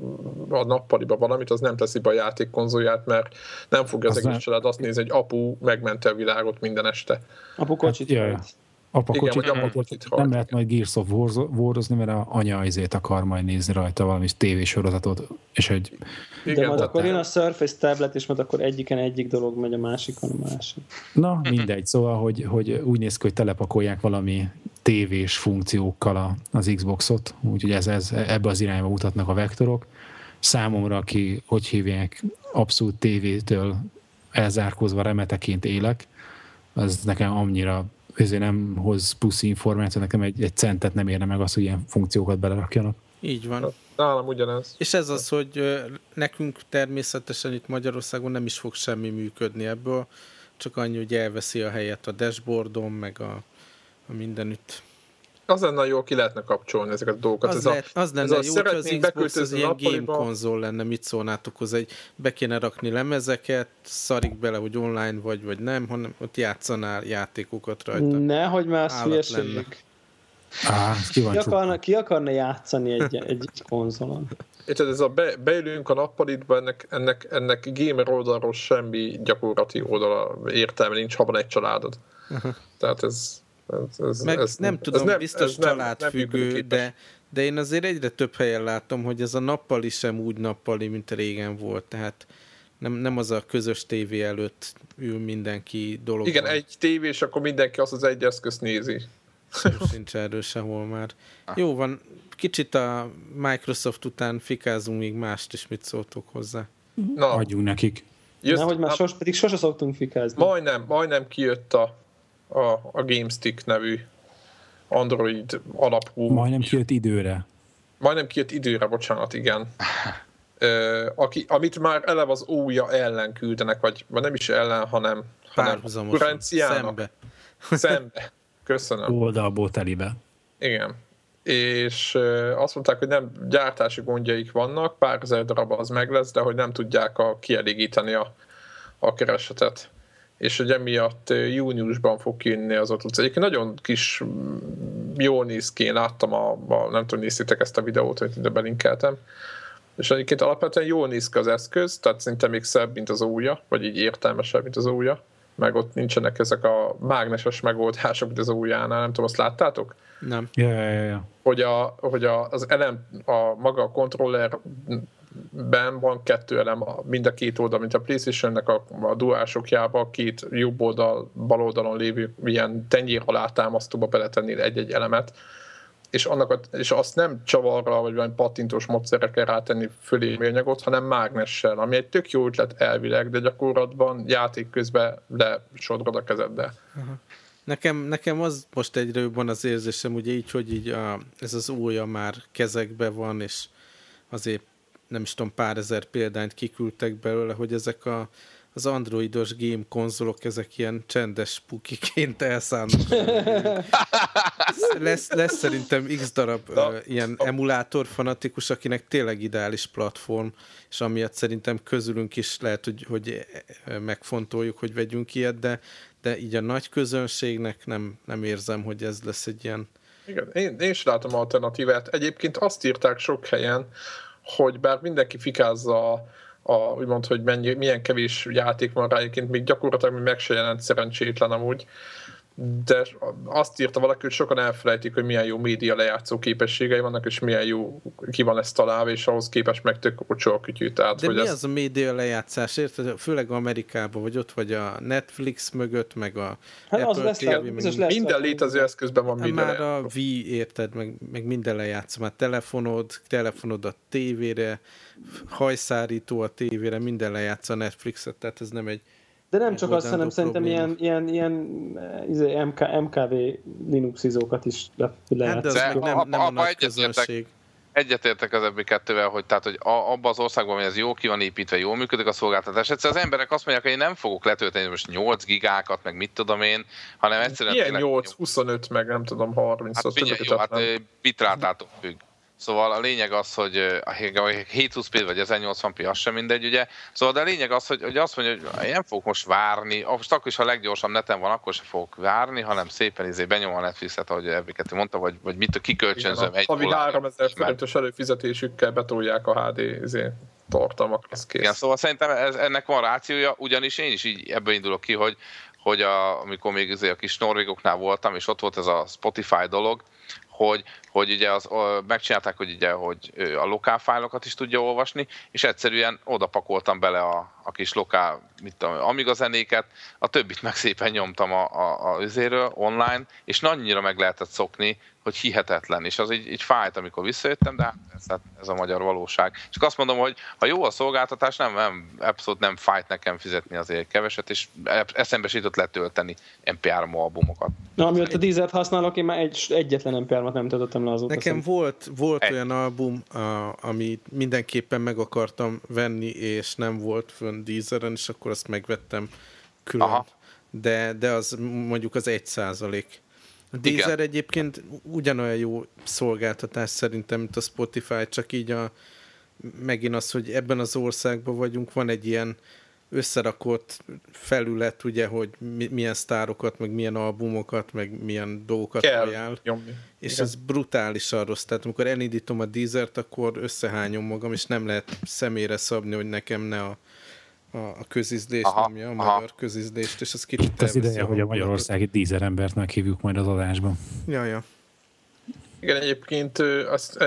Speaker 2: a nappaliba valamit, az nem teszi be a játékkonzolját, mert nem fog az, az egész nem... család azt nézni, hogy apu megmente a világot minden este.
Speaker 4: Apu kocsit
Speaker 3: hát, Apa Igen, kocsit, apa kocsit nem lehet majd Gears of war mert a anya izét akar majd nézni rajta valami tévésorozatot, és egy...
Speaker 4: Igen, De majd akkor jön a Surface tablet, és majd akkor egyiken egyik dolog megy, a másikon a másik.
Speaker 3: Na, mindegy. Szóval, hogy, hogy úgy néz ki, hogy telepakolják valami tévés funkciókkal a, az Xboxot, úgyhogy ez, ez, ebbe az irányba mutatnak a vektorok. Számomra, aki, hogy hívják, abszolút tévétől elzárkózva remeteként élek, az nekem annyira ezért nem hoz plusz információ, nekem egy, egy centet nem érne meg az, hogy ilyen funkciókat belerakjanak.
Speaker 1: Így van.
Speaker 2: Nálam ugyanez.
Speaker 1: És ez az, hogy nekünk természetesen itt Magyarországon nem is fog semmi működni ebből, csak annyi, hogy elveszi a helyet a dashboardon, meg a, a mindenütt
Speaker 2: az lenne jó, ki lehetne kapcsolni ezeket a dolgokat.
Speaker 1: Az, ez lehet, a, az lenne ez jó, hogy az Xbox az ilyen game konzol lenne, mit szólnátok hozzá, egy be kéne rakni lemezeket, szarik bele, hogy online vagy, vagy nem, hanem ott játszanál játékokat rajta.
Speaker 4: Nehogy már hülyeség.
Speaker 3: Á,
Speaker 4: ki, ki, akarna, ki akarna játszani egy, egy, egy konzolon?
Speaker 2: Érted, ez a be, beülünk a nappalitba, ennek, ennek, ennek gamer oldalról semmi gyakorlati oldala értelme nincs, ha van egy családod. Uh-huh. Tehát ez,
Speaker 1: ez, ez, Meg ez, nem tudom, ez nem, biztos ez családfüggő, nem, de, de én azért egyre több helyen látom, hogy ez a nappali sem úgy nappali, mint régen volt, tehát nem, nem az a közös tévé előtt ül mindenki dolog.
Speaker 2: Igen, egy tévé, és akkor mindenki azt az egy eszközt nézi.
Speaker 1: Szó sincs erről sehol már. Jó van, kicsit a Microsoft után fikázunk még mást is, mit szóltok hozzá.
Speaker 3: Na. Adjunk nekik.
Speaker 4: Just, Nehogy már sos, pedig sose szoktunk fikázni.
Speaker 2: Majdnem, majdnem kijött a a, a GameStick nevű Android alapú...
Speaker 3: Majdnem kijött időre.
Speaker 2: Majdnem kijött időre, bocsánat, igen. Ö, aki, amit már eleve az ója ellen küldenek, vagy, vagy nem is ellen, hanem, hanem konkurenciának. Szembe. Szembe. Köszönöm.
Speaker 3: Oldalból telibe.
Speaker 2: Igen. És azt mondták, hogy nem gyártási gondjaik vannak, pár ezer darab az meg lesz, de hogy nem tudják a, kielégíteni a, a keresetet és hogy emiatt júniusban fog kijönni az ott utca. Egyébként nagyon kis, mm, jól néz ki, én láttam a, a nem tudom, néztétek ezt a videót, amit ide belinkeltem, és egyébként alapvetően jól néz ki az eszköz, tehát szerintem még szebb, mint az újja, vagy így értelmesebb, mint az újja, meg ott nincsenek ezek a mágneses megoldások, mint az újjánál, nem tudom, azt láttátok?
Speaker 1: Nem.
Speaker 3: Ja, ja, ja.
Speaker 2: Hogy, a, hogy a, az elem, a maga a kontroller ben van kettő elem, mind a két oldal, mint a Playstation-nek a, a duásokjába, két jobb oldal, bal oldalon lévő ilyen tenyér alá támasztóba beletenni egy-egy elemet, és, annak a, és azt nem csavarra, vagy valami pattintós módszerre kell rátenni fölé mérnyagot, hanem mágnessel, ami egy tök jó ötlet elvileg, de gyakorlatban játék közben lesodrod a. Uh-huh.
Speaker 1: Nekem, nekem az most egyre jobban az érzésem, ugye így, hogy így a, ez az újja már kezekbe van, és azért nem is tudom, pár ezer példányt kiküldtek belőle, hogy ezek a, az androidos game konzolok, ezek ilyen csendes pukiként elszállnak. lesz, lesz szerintem x darab uh, ilyen emulátor fanatikus, akinek tényleg ideális platform, és amiatt szerintem közülünk is lehet, hogy, hogy megfontoljuk, hogy vegyünk ilyet, de, de így a nagy közönségnek nem, nem érzem, hogy ez lesz egy ilyen
Speaker 2: igen, én, én is látom alternatívát. Egyébként azt írták sok helyen, hogy bár mindenki fikázza a, a, úgymond, hogy mennyi, milyen kevés játék van rá, még gyakorlatilag még meg se jelent szerencsétlen amúgy, de azt írta valaki, hogy sokan elfelejtik, hogy milyen jó média lejátszó képességei vannak, és milyen jó ki van ezt találva, és ahhoz képest meg tök olcsó a kütyű. Tehát,
Speaker 1: de
Speaker 2: hogy
Speaker 1: mi
Speaker 2: ez...
Speaker 1: az a média lejátszás, érted? Főleg Amerikában, vagy ott vagy a Netflix mögött, meg a
Speaker 4: Hát az
Speaker 1: Apple
Speaker 4: lesz,
Speaker 1: TV, meg minden-
Speaker 4: lesz
Speaker 2: Minden létező eszközben van minden.
Speaker 1: már a Wii, érted, meg, meg minden lejátszom, már telefonod, telefonod a tévére, hajszárító a tévére, minden lejátsza a Netflixet, tehát ez nem egy
Speaker 4: De nem csak azt, hanem szerintem ilyen, ilyen, ilyen eh, izé, MK, MKV Linux izókat is le, lehet.
Speaker 1: Hát de az meg nem,
Speaker 5: a-
Speaker 1: nem a,
Speaker 5: abba
Speaker 1: nagy
Speaker 5: egyetértek.
Speaker 1: közönség.
Speaker 5: Egyetértek az ebből kettővel, hogy, tehát, hogy a, abban az országban, hogy ez jó ki van építve, jól működik a szolgáltatás. Egyszerűen az emberek azt mondják, hogy én nem fogok letölteni most 8 gigákat, meg mit tudom én, hanem egyszerűen
Speaker 2: Ilyen
Speaker 5: tényleg-
Speaker 2: 8, 25, meg nem tudom, 30
Speaker 5: Hát
Speaker 2: az
Speaker 5: figyelj, jó, hát
Speaker 2: nem.
Speaker 5: ö, bitrátától függ. Szóval a lényeg az, hogy a 720p vagy 1080p, az sem mindegy, ugye. Szóval de a lényeg az, hogy, hogy azt mondja, hogy én nem fogok most várni, most akkor is, ha leggyorsabb neten van, akkor sem fogok várni, hanem szépen izé benyomom a Netflixet, ahogy Ebbeket mondta, vagy, vagy mit kikölcsönzöm
Speaker 2: Igen,
Speaker 5: egy
Speaker 2: havi
Speaker 5: dollárért.
Speaker 2: 3000 forintos előfizetésükkel betolják a HD izé, tartalmakra, az kész.
Speaker 5: Igen, szóval szerintem ez, ennek van rációja, ugyanis én is így ebből indulok ki, hogy, hogy a, amikor még azért a kis norvégoknál voltam, és ott volt ez a Spotify dolog, hogy, hogy ugye az, megcsinálták, hogy ugye, hogy a lokál fájlokat is tudja olvasni, és egyszerűen oda pakoltam bele a, a kis lokál, mit tudom, Amiga zenéket, a többit meg szépen nyomtam a, a, a üzéről online, és annyira meg lehetett szokni, hogy hihetetlen, és az így, így fájt, amikor visszajöttem, de hát ez, hát ez a magyar valóság. És azt mondom, hogy ha jó a szolgáltatás, nem, nem abszolút nem fájt nekem fizetni azért keveset, és eszembe se jutott letölteni MP3 albumokat.
Speaker 4: Na, amióta Deezert használok, én már egy, egyetlen mp nem töltöttem le azóta.
Speaker 1: Nekem
Speaker 4: szerintem.
Speaker 1: volt, volt
Speaker 5: Egy.
Speaker 1: olyan album, a, amit mindenképpen meg akartam venni, és nem volt fönn Deezeren, és akkor azt megvettem külön.
Speaker 5: Aha.
Speaker 1: De, de az mondjuk az egy százalék. A Deezer
Speaker 5: Igen.
Speaker 1: egyébként ugyanolyan jó szolgáltatás szerintem, mint a Spotify, csak így a, megint az, hogy ebben az országban vagyunk, van egy ilyen összerakott felület, ugye, hogy mi, milyen sztárokat, meg milyen albumokat, meg milyen dolgokat
Speaker 2: Kell
Speaker 1: ajánl.
Speaker 2: nyomni.
Speaker 1: És
Speaker 2: Igen.
Speaker 1: ez brutálisan rossz. Tehát amikor elindítom a Deezert, akkor összehányom magam, és nem lehet személyre szabni, hogy nekem ne a, a, a közizlést
Speaker 5: Aha,
Speaker 1: nyomja, a
Speaker 5: aha.
Speaker 1: magyar közizlést, és az kicsit
Speaker 3: Itt az ideje, hogy a magyarországi dízer embert meghívjuk majd az adásban.
Speaker 1: Ja, ja.
Speaker 2: Igen, egyébként azt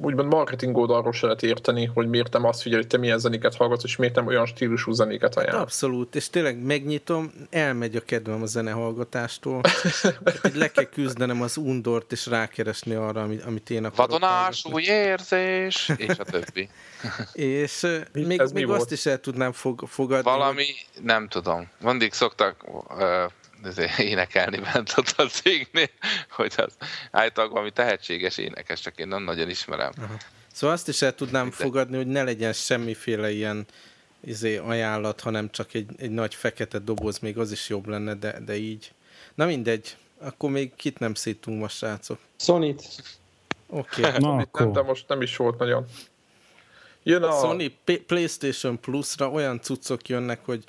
Speaker 2: úgymond marketing oldalról se lehet érteni, hogy miért nem azt figyel, hogy te milyen zenéket hallgatsz, és miért nem olyan stílusú zenéket ajánl.
Speaker 1: Abszolút, és tényleg megnyitom, elmegy a kedvem a zenehallgatástól, Tehát, hogy le kell küzdenem az undort, és rákeresni arra, amit, amit én akarok
Speaker 5: Vadonás, új érzés, és a többi.
Speaker 1: És
Speaker 2: Mi-
Speaker 1: még, még
Speaker 2: volt?
Speaker 1: azt is el tudnám fog, fogadni,
Speaker 5: Valami, nem tudom. Mindig szoktak uh, énekelni bent ott a cégnél, hogy az általában valami tehetséges énekes, csak én nem nagyon ismerem.
Speaker 1: Szóval azt is el tudnám
Speaker 5: De-
Speaker 1: fogadni, hogy ne legyen semmiféle ilyen izé, ajánlat, hanem csak egy, egy nagy fekete doboz, még az is jobb lenne, de, de így. Na mindegy, akkor még kit nem szítunk most, srácok.
Speaker 4: Sony-t.
Speaker 1: Oké. Okay.
Speaker 3: Na,
Speaker 2: nem, de most nem is volt nagyon. Jön a...
Speaker 1: Sony P- PlayStation Plus-ra olyan cuccok jönnek, hogy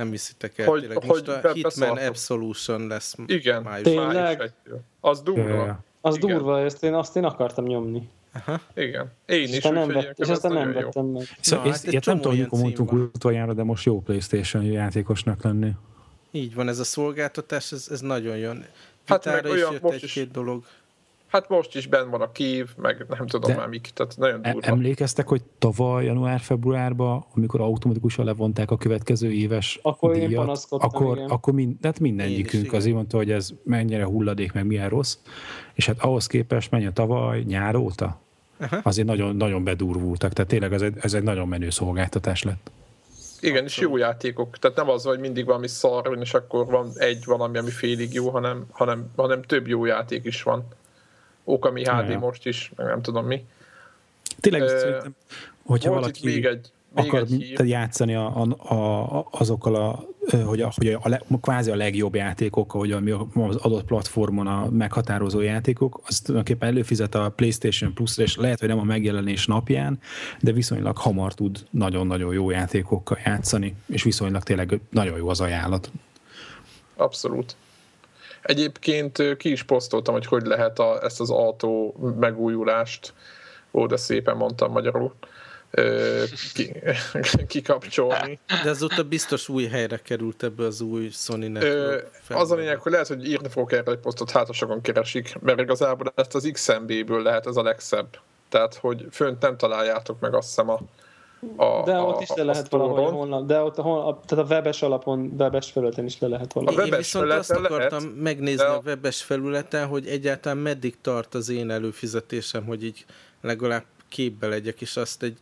Speaker 1: nem viszitek el
Speaker 2: Hogy-
Speaker 1: tényleg.
Speaker 2: hogy
Speaker 1: Most a Hitman. Absolution lesz
Speaker 2: Igen.
Speaker 1: május.
Speaker 4: Tényleg?
Speaker 2: május. Az durva.
Speaker 3: Ö,
Speaker 4: Az
Speaker 2: Igen.
Speaker 4: durva, ezt én, azt én akartam nyomni.
Speaker 2: Igen. Én
Speaker 4: És
Speaker 2: is.
Speaker 4: nem, vett, és aztán nem vettem meg.
Speaker 3: Szóval
Speaker 1: Na,
Speaker 3: ezt,
Speaker 1: hát
Speaker 3: ilyet nem tudom, mikor mondtunk utoljára, de most jó Playstation játékosnak lenni.
Speaker 1: Így van, ez a szolgáltatás, ez, ez nagyon jön.
Speaker 2: Hát
Speaker 1: Vitára
Speaker 2: meg
Speaker 1: is
Speaker 2: olyan
Speaker 1: jött
Speaker 2: is-
Speaker 1: egy-két dolog.
Speaker 2: Hát most is benn van a kív, meg nem tudom
Speaker 3: De-
Speaker 2: már mik, tehát nagyon
Speaker 3: E-
Speaker 2: durva.
Speaker 3: Emlékeztek, hogy tavaly január-februárban, amikor automatikusan levonták a következő éves
Speaker 4: Akkor én
Speaker 3: díjat,
Speaker 4: panaszkodtam,
Speaker 3: akkor,
Speaker 4: igen.
Speaker 3: akkor mind, hát
Speaker 1: Én
Speaker 3: mindegyikünk azért mondta, hogy ez mennyire hulladék, meg milyen rossz, és hát ahhoz képest mennyi a tavaly nyár óta,
Speaker 1: Aha.
Speaker 3: azért nagyon, nagyon bedurvultak, tehát tényleg ez egy, ez egy nagyon menő szolgáltatás lett.
Speaker 2: Igen, és jó játékok. Tehát nem az, hogy mindig valami szar van, és akkor van egy valami, ami félig jó, hanem, hanem, hanem több jó játék is van. Okami HD
Speaker 3: Ja.
Speaker 2: most is, meg nem tudom mi.
Speaker 3: Tényleg
Speaker 2: Ö,
Speaker 3: szerintem, hogyha valaki...
Speaker 2: még egy, még
Speaker 3: akar
Speaker 2: egy
Speaker 3: játszani a, a, a, azokkal a, hogy a, hogy a, le, kvázi a legjobb játékokkal, hogy ami az adott platformon a meghatározó játékok, az tulajdonképpen előfizet a PlayStation plus és lehet, hogy nem a megjelenés napján, de viszonylag hamar tud nagyon-nagyon jó játékokkal játszani, és viszonylag tényleg nagyon jó az ajánlat.
Speaker 2: Abszolút. Egyébként ö, ki is posztoltam, hogy hogy lehet a, ezt az autó megújulást, ó, de szépen mondtam magyarul, ki, kikapcsolni.
Speaker 1: De azóta biztos új helyre került ebbe az új Sony Network.
Speaker 2: Az a lényeg, hogy lehet, hogy írni fogok erre egy posztot, hát sokan keresik, mert igazából ezt az XMB-ből lehet ez a legszebb. Tehát, hogy fönt nem találjátok meg azt hiszem a,
Speaker 4: a, de ott is le lehet valahol honlap, de ott a, a, tehát a webes alapon, webes felületen is le lehet valahol.
Speaker 1: A webes Én viszont azt akartam lehet, megnézni a... a webes felületen, hogy egyáltalán meddig tart az én előfizetésem, hogy így legalább képbe legyek, és azt egy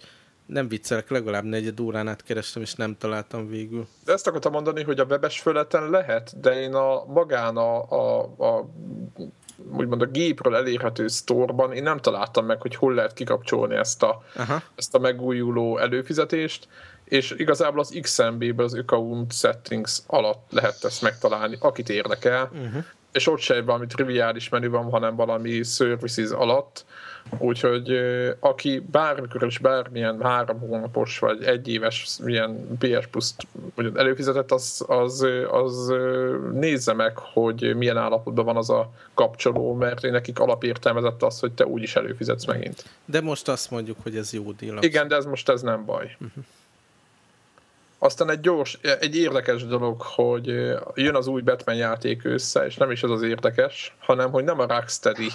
Speaker 1: nem viccelek, legalább negyed órán át kerestem, és nem találtam végül.
Speaker 2: De ezt akartam mondani, hogy a webes föleten lehet, de én a magán a, a, a úgymond a gépről elérhető sztorban én nem találtam meg, hogy hol lehet kikapcsolni ezt a, Aha. ezt a megújuló előfizetést, és igazából az XMB-ből az account settings alatt lehet ezt megtalálni, akit érdekel, uh-huh. És ott se valami triviális menü van, hanem valami services alatt, Úgyhogy aki bármikor is bármilyen három hónapos vagy egy éves milyen PS Plus előfizetett, az, az, az nézze meg, hogy milyen állapotban van az a kapcsoló, mert nekik alapértelmezett az, hogy te úgyis előfizetsz megint.
Speaker 1: De most azt mondjuk, hogy ez jó díl.
Speaker 2: Igen, de ez most ez nem baj. Uh-huh. Aztán egy gyors, egy érdekes dolog, hogy jön az új Batman játék össze, és nem is ez az érdekes, hanem hogy nem a Rocksteady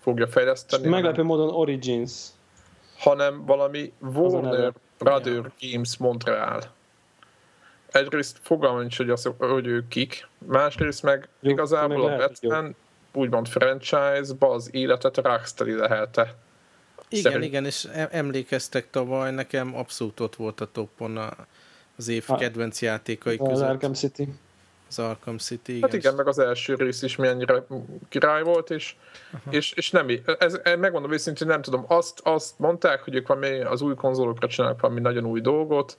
Speaker 2: fogja fejleszteni.
Speaker 4: Meglepő hanem, módon Origins.
Speaker 2: Hanem valami Warner Brother ja. Games Montreal. Egyrészt fogalmam nincs, hogy, az, hogy ők kik, másrészt meg jó, igazából meg a Batman úgymond franchise-ba az életet Rocksteady lehelte.
Speaker 1: Igen, Szerint... igen, és emlékeztek tavaly, nekem abszolút ott volt a toppon az év kedvenc játékai között. Az
Speaker 4: Arkham City
Speaker 1: az Arkham City.
Speaker 2: Igen. Hát igen, meg az első rész is mennyire király volt, és, és, és nem, ez, ez, megmondom őszintén, nem tudom, azt, azt mondták, hogy ők valami az új konzolokra csinálnak valami nagyon új dolgot,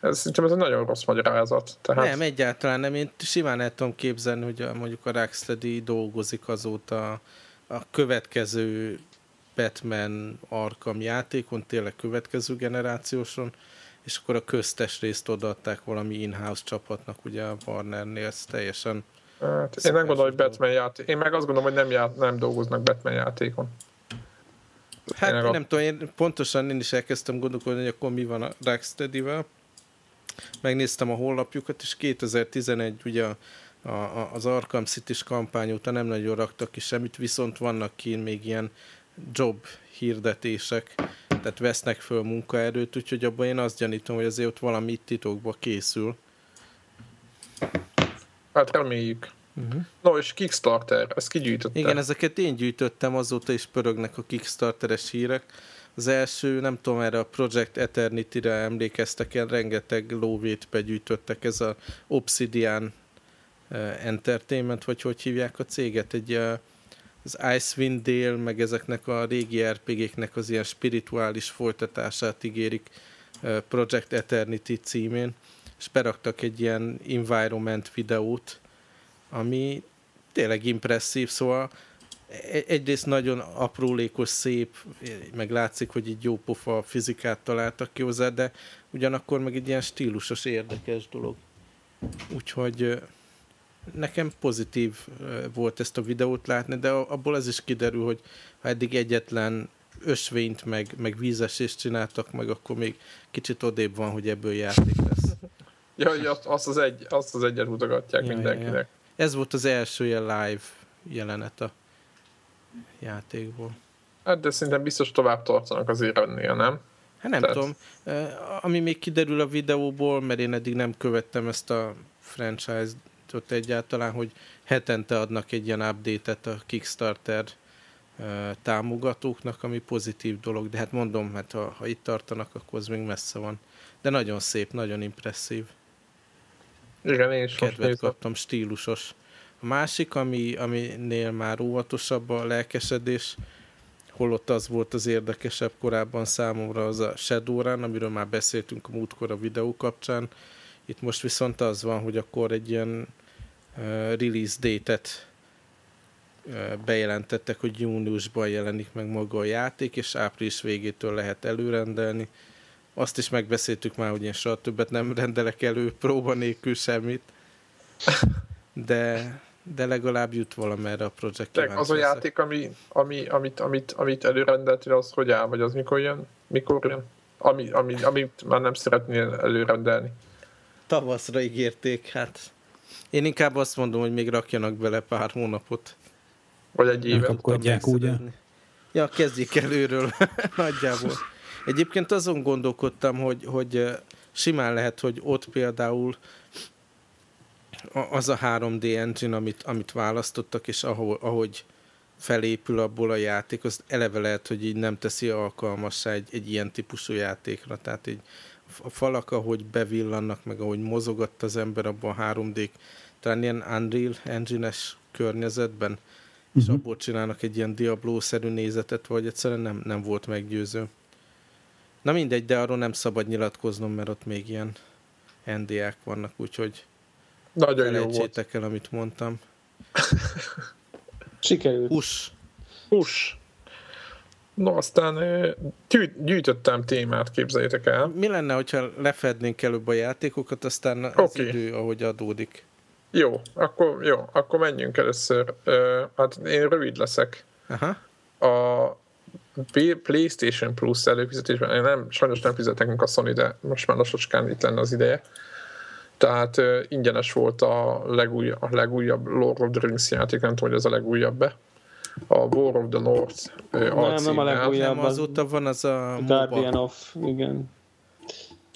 Speaker 2: ez, szerintem ez egy nagyon rossz magyarázat.
Speaker 1: Tehát... Nem, egyáltalán nem. Én simán el tudom képzelni, hogy a, mondjuk a Rocksteady dolgozik azóta a következő Batman Arkham játékon, tényleg következő generációson, és akkor a köztes részt odaadták valami in-house csapatnak, ugye a Warnernél, ez teljesen...
Speaker 2: Hát, én nem gondolom, hogy Batman játék. Én meg azt gondolom, hogy nem, ját, nem dolgoznak Batman játékon.
Speaker 1: Hát én nem a... tudom, én pontosan én is elkezdtem gondolkodni, hogy akkor mi van a Rocksteady-vel. Megnéztem a honlapjukat, és 2011 ugye a, a, az Arkham City-s kampány után nem nagyon raktak ki semmit, viszont vannak ki még ilyen job hirdetések, tehát vesznek föl munkaerőt, úgyhogy abban én azt gyanítom, hogy azért ott valami itt titokba készül.
Speaker 2: Hát reméljük. Uh-huh. No, és Kickstarter, ezt kigyűjtöttem.
Speaker 1: Igen, ezeket én gyűjtöttem, azóta is pörögnek a Kickstarteres hírek. Az első, nem tudom, erre a Project Eternity-re emlékeztek el, rengeteg lóvét begyűjtöttek, ez a Obsidian uh, Entertainment, vagy hogy hívják a céget, egy uh, az Icewind Dale, meg ezeknek a régi RPG-knek az ilyen spirituális folytatását ígérik Project Eternity címén, és beraktak egy ilyen environment videót, ami tényleg impresszív, szóval e-, egyrészt nagyon aprólékos, szép, meg látszik, hogy így jó pofa fizikát találtak ki hozzá, de ugyanakkor meg egy ilyen stílusos, érdekes dolog. Úgyhogy nekem pozitív volt ezt a videót látni, de abból az is kiderül, hogy ha eddig egyetlen ösvényt, meg, meg vízesést csináltak meg, akkor még kicsit odébb van, hogy ebből játék lesz.
Speaker 2: ja, hogy azt az, egy, azt az egyet mutogatják ja, mindenkinek. Ja, ja.
Speaker 1: Ez volt az első ilyen live jelenet a játékból.
Speaker 2: Hát de szerintem biztos tovább tartanak azért ennél, nem?
Speaker 1: Hát nem Tehát... tudom. Ami még kiderül a videóból, mert én eddig nem követtem ezt a franchise ott egyáltalán, hogy hetente adnak egy ilyen update-et a Kickstarter támogatóknak, ami pozitív dolog, de hát mondom, hát ha, ha itt tartanak, akkor az még messze van. De nagyon szép, nagyon impresszív.
Speaker 2: Igen, én is
Speaker 1: Kedvet kaptam, stílusos. A másik, ami, aminél már óvatosabb a lelkesedés, holott az volt az érdekesebb korábban számomra, az a Shadowrun, amiről már beszéltünk a múltkor a videó kapcsán, itt most viszont az van, hogy akkor egy ilyen release date-et bejelentettek, hogy júniusban jelenik meg maga a játék, és április végétől lehet előrendelni. Azt is megbeszéltük már, hogy én soha többet nem rendelek elő próba nélkül semmit. De, de legalább jut valamerre a projekt.
Speaker 2: Az a játék, ami, ami, amit, amit, amit előrendeltél, az hogy áll, vagy az mikor jön? Mikor jön? ami, ami, amit már nem szeretnél előrendelni.
Speaker 1: Tavaszra ígérték, hát én inkább azt mondom, hogy még rakjanak bele pár hónapot.
Speaker 2: Vagy egy évet.
Speaker 3: Kapkodják, ugye?
Speaker 1: Ja, kezdjék előről nagyjából. Egyébként azon gondolkodtam, hogy, hogy simán lehet, hogy ott például az a 3D engine, amit, amit választottak, és ahogy, ahogy felépül abból a játék, az eleve lehet, hogy így nem teszi alkalmassá egy, egy ilyen típusú játékra. Tehát így a falak, ahogy bevillannak, meg ahogy mozogat az ember abban a 3D, talán ilyen Unreal Engine-es környezetben, uh-huh. és mhm. abból csinálnak egy ilyen Diablo-szerű nézetet, vagy egyszerűen nem, nem volt meggyőző. Na mindegy, de arról nem szabad nyilatkoznom, mert ott még ilyen NDA-k vannak, úgyhogy
Speaker 2: nagyon jó volt.
Speaker 1: el, amit mondtam.
Speaker 4: Sikerült.
Speaker 1: Hús.
Speaker 2: Hús. No, aztán gyűjtöttem témát, képzeljétek el.
Speaker 1: Mi lenne, hogyha lefednénk előbb a játékokat, aztán az okay. idő, ahogy adódik.
Speaker 2: Jó, akkor, jó, akkor menjünk először. Hát én rövid leszek.
Speaker 1: Aha.
Speaker 2: A PlayStation Plus előfizetésben, én nem, sajnos nem fizetek a Sony, de most már lassacskán itt lenne az ideje. Tehát ingyenes volt a, legúj, a legújabb Lord of the Rings játék, nem tudom, hogy ez a legújabb-e. A War of the North
Speaker 4: uh, Nem, nem a legújabb. Nem,
Speaker 1: azóta van az a
Speaker 4: Guardian MOBA. of, igen.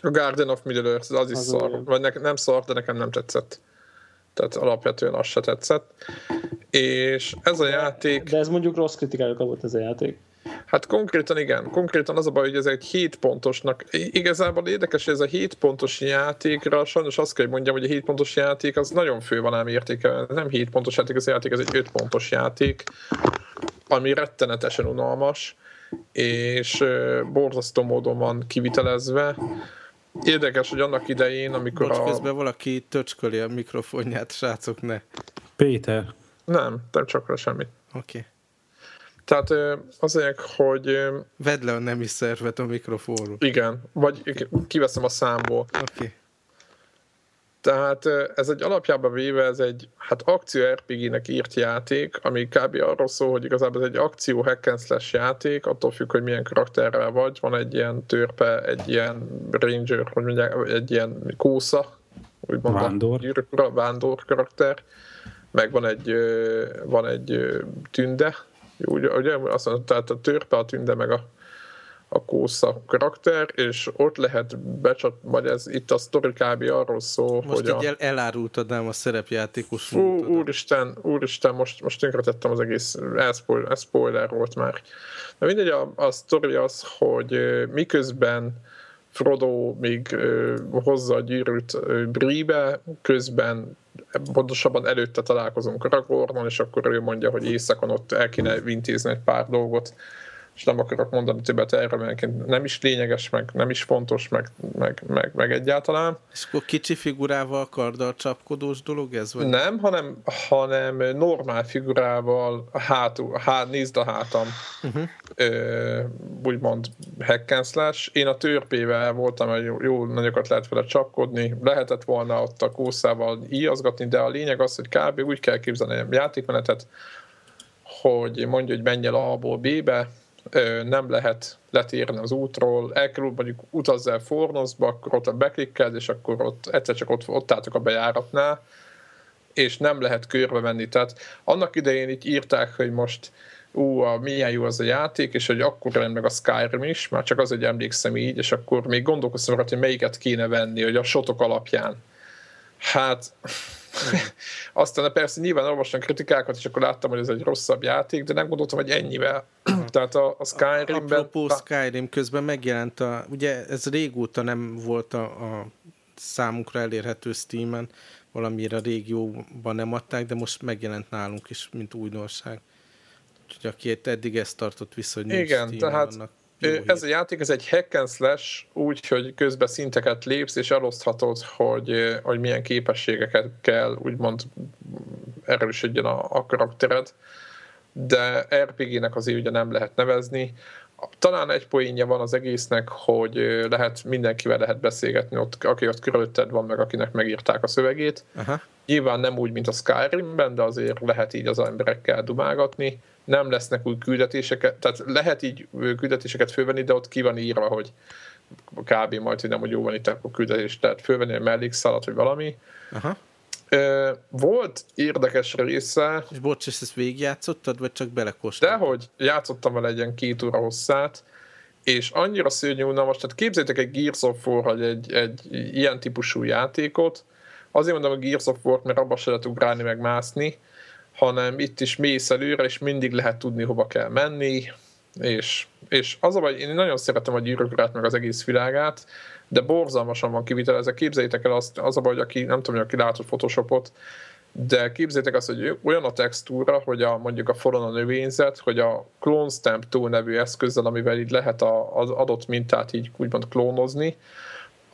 Speaker 2: A Guardian of Middle-earth, az is az szar. Vagy ne, nem szar, de nekem nem tetszett. Tehát alapvetően az se tetszett. És ez a játék...
Speaker 4: De ez mondjuk rossz kritikájuk volt ez a játék.
Speaker 2: Hát konkrétan igen, konkrétan az a baj, hogy ez egy 7 pontosnak, igazából érdekes, hogy ez a 7 pontos játékra, sajnos azt kell, hogy mondjam, hogy a 7 pontos játék az nagyon fő van ám értéke, nem 7 pontos játék, az játék, ez egy 5 pontos játék, ami rettenetesen unalmas, és borzasztó módon van kivitelezve. Érdekes, hogy annak idején, amikor
Speaker 1: Bocs, a... közben valaki töcsköli a mikrofonját, srácok, ne.
Speaker 3: Péter.
Speaker 2: Nem, nem csak semmit.
Speaker 1: Oké. Okay.
Speaker 2: Tehát azért, hogy...
Speaker 1: Vedd le a nemi szervet a mikrofonról.
Speaker 2: Igen, vagy kiveszem a számból.
Speaker 1: Oké. Okay.
Speaker 2: Tehát ez egy alapjában véve, ez egy hát akció RPG-nek írt játék, ami kb. arról szól, hogy igazából ez egy akció hack and slash játék, attól függ, hogy milyen karakterrel vagy. Van egy ilyen törpe, egy ilyen ranger, hogy mondják, egy ilyen kósza, úgymond
Speaker 3: vándor.
Speaker 2: A vándor karakter, meg van egy, van egy tünde, úgy, ugye, azt mondta, tehát a törpe, a tünde, meg a, a kósza karakter, és ott lehet becsat, vagy ez itt a sztori kb. arról szól,
Speaker 1: most
Speaker 2: hogy
Speaker 1: így a... elárultad nem a szerepjátékos
Speaker 2: Ú, úristen, úristen, most, most tönkretettem az egész, ez spoiler volt már. De mindegy, a, a sztori az, hogy miközben Frodo még hozza a gyűrűt Bríbe, közben pontosabban előtte találkozunk Aragornon, és akkor ő mondja, hogy éjszakon ott el kéne intézni egy pár dolgot, és nem akarok mondani többet erről, mert nem is lényeges, meg nem is fontos, meg, meg, meg, meg egyáltalán.
Speaker 1: És akkor kicsi figurával karddal csapkodós dolog ez? Vagy?
Speaker 2: Nem, hanem, hanem normál figurával, hátul, hát, nézd a hátam, uh-huh. ö, úgymond hack and slash. Én a törpével voltam, hogy jó, jó nagyokat lehet vele csapkodni, lehetett volna ott a kószával íjazgatni, de a lényeg az, hogy kb. úgy kell képzelni a játékmenetet, hogy mondja, hogy menj el A-ból B-be, nem lehet letérni az útról, elkerül mondjuk utazz el Fornoszba, akkor ott a beklikkeld, és akkor ott egyszer csak ott, ott álltok a bejáratnál, és nem lehet körbe menni. Tehát annak idején itt írták, hogy most ú, a, milyen jó az a játék, és hogy akkor jön meg a Skyrim is, már csak az, hogy emlékszem így, és akkor még gondolkoztam hogy melyiket kéne venni, hogy a sotok alapján. Hát Aztán persze nyilván olvastam kritikákat, és akkor láttam, hogy ez egy rosszabb játék, de nem gondoltam, hogy ennyivel. Tehát a, a Skyrimben...
Speaker 1: Apropó Skyrim közben megjelent a... Ugye ez régóta nem volt a, a számunkra elérhető Steam-en, valamire a régióban nem adták, de most megjelent nálunk is, mint újdonság. Úgyhogy aki eddig ezt tartott vissza, hogy
Speaker 2: Igen, tehát annak ez a játék, ez egy hack and slash, úgy, hogy közben szinteket lépsz, és eloszthatod, hogy, hogy milyen képességeket kell, úgymond erősödjön a, a karaktered, de RPG-nek azért ugye nem lehet nevezni. Talán egy poénja van az egésznek, hogy lehet mindenkivel lehet beszélgetni, ott, aki ott körülötted van, meg akinek megírták a szövegét. Aha. Nyilván nem úgy, mint a Skyrimben, de azért lehet így az emberekkel dumálgatni nem lesznek új küldetéseket, tehát lehet így küldetéseket fölvenni, de ott ki van írva, hogy kb. majd, hogy nem, hogy jó van itt, akkor küldetést tehát fölvenni egy mellékszalat, vagy valami. Aha. Volt érdekes része.
Speaker 1: És bocs, ezt végigjátszottad, vagy csak belekóstoltad?
Speaker 2: Dehogy, játszottam vele egy ilyen két óra hosszát, és annyira szörnyű unalmas, tehát képzeljétek egy Gears of War, hogy egy, egy ilyen típusú játékot, azért mondom a Gears of War, mert abba se lehet ugrálni, meg mászni, hanem itt is mész előre, és mindig lehet tudni, hova kell menni, és, és az a baj, én nagyon szeretem a gyűrökörát, meg az egész világát, de borzalmasan van kivitelezve. Képzeljétek el azt, az a baj, aki, nem tudom, hogy aki látott Photoshopot, de képzeljétek azt, hogy olyan a textúra, hogy a, mondjuk a falon a növényzet, hogy a Clone Stamp Tool nevű eszközzel, amivel így lehet a, az adott mintát így úgymond klónozni,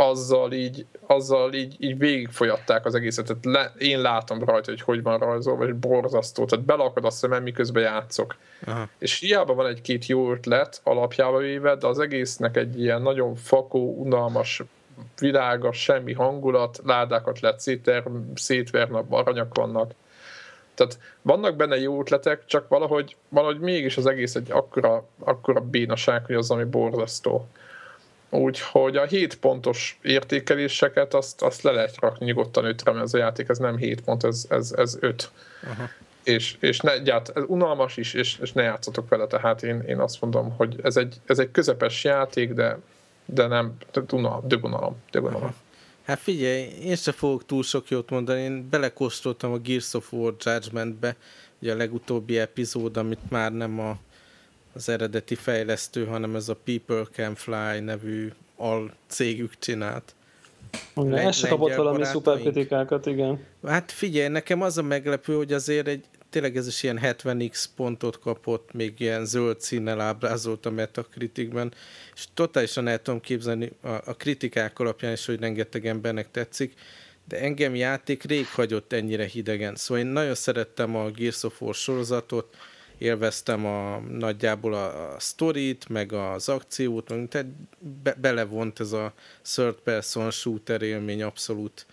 Speaker 2: azzal így, azzal így, így végigfolyatták az egészet. Tehát le, én látom rajta, hogy hogy van rajzolva, és borzasztó. Tehát belakad a szemem, miközben játszok. Aha. És hiába van egy-két jó ötlet alapjába véve, de az egésznek egy ilyen nagyon fakó, unalmas világa, semmi hangulat, ládákat lehet széter, szétverni, aranyak vannak. Tehát vannak benne jó ötletek, csak valahogy, valahogy mégis az egész egy akkora, akkora bénaság, hogy az, ami borzasztó. Úgyhogy a 7 pontos értékeléseket azt, azt le lehet rakni nyugodtan 5 mert ez a játék, ez nem 7 pont, ez, ez, ez 5. Aha. És, és ne, gyárt, ez unalmas is, és, és ne játszatok vele, tehát én, én azt mondom, hogy ez egy, ez egy közepes játék, de, de nem, unalom, dögunalom, dögunalom.
Speaker 1: Hát figyelj, én sem fogok túl sok jót mondani, én belekóstoltam a Gears of War Judgment-be, ugye a legutóbbi epizód, amit már nem a az eredeti fejlesztő, hanem ez a People Can Fly nevű al cégük csinált.
Speaker 4: Igen, ez se kapott valami szuper kritikákat, igen.
Speaker 1: Hát figyelj, nekem az a meglepő, hogy azért egy tényleg ez is ilyen 70x pontot kapott, még ilyen zöld színnel ábrázolt a Metacriticben, és totálisan el tudom képzelni a, a kritikák alapján is, hogy rengeteg embernek tetszik, de engem játék rég hagyott ennyire hidegen. Szóval én nagyon szerettem a Gears of War sorozatot, élveztem a, nagyjából a, a sztorit, meg az akciót, meg, tehát be, belevont ez a third person shooter élmény abszolút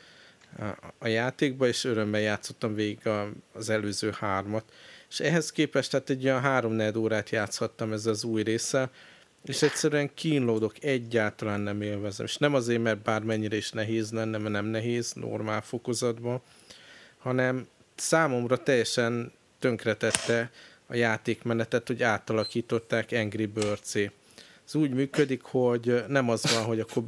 Speaker 1: a, a játékba, és örömmel játszottam végig a, az előző hármat. És ehhez képest tehát egy olyan három órát játszhattam ez az új része, és egyszerűen kínlódok, egyáltalán nem élvezem. És nem azért, mert bármennyire is nehéz lenne, mert nem nehéz, normál fokozatban, hanem számomra teljesen tönkretette a játékmenetet, hogy átalakították Angry birds -é. Ez úgy működik, hogy nem az van, hogy akkor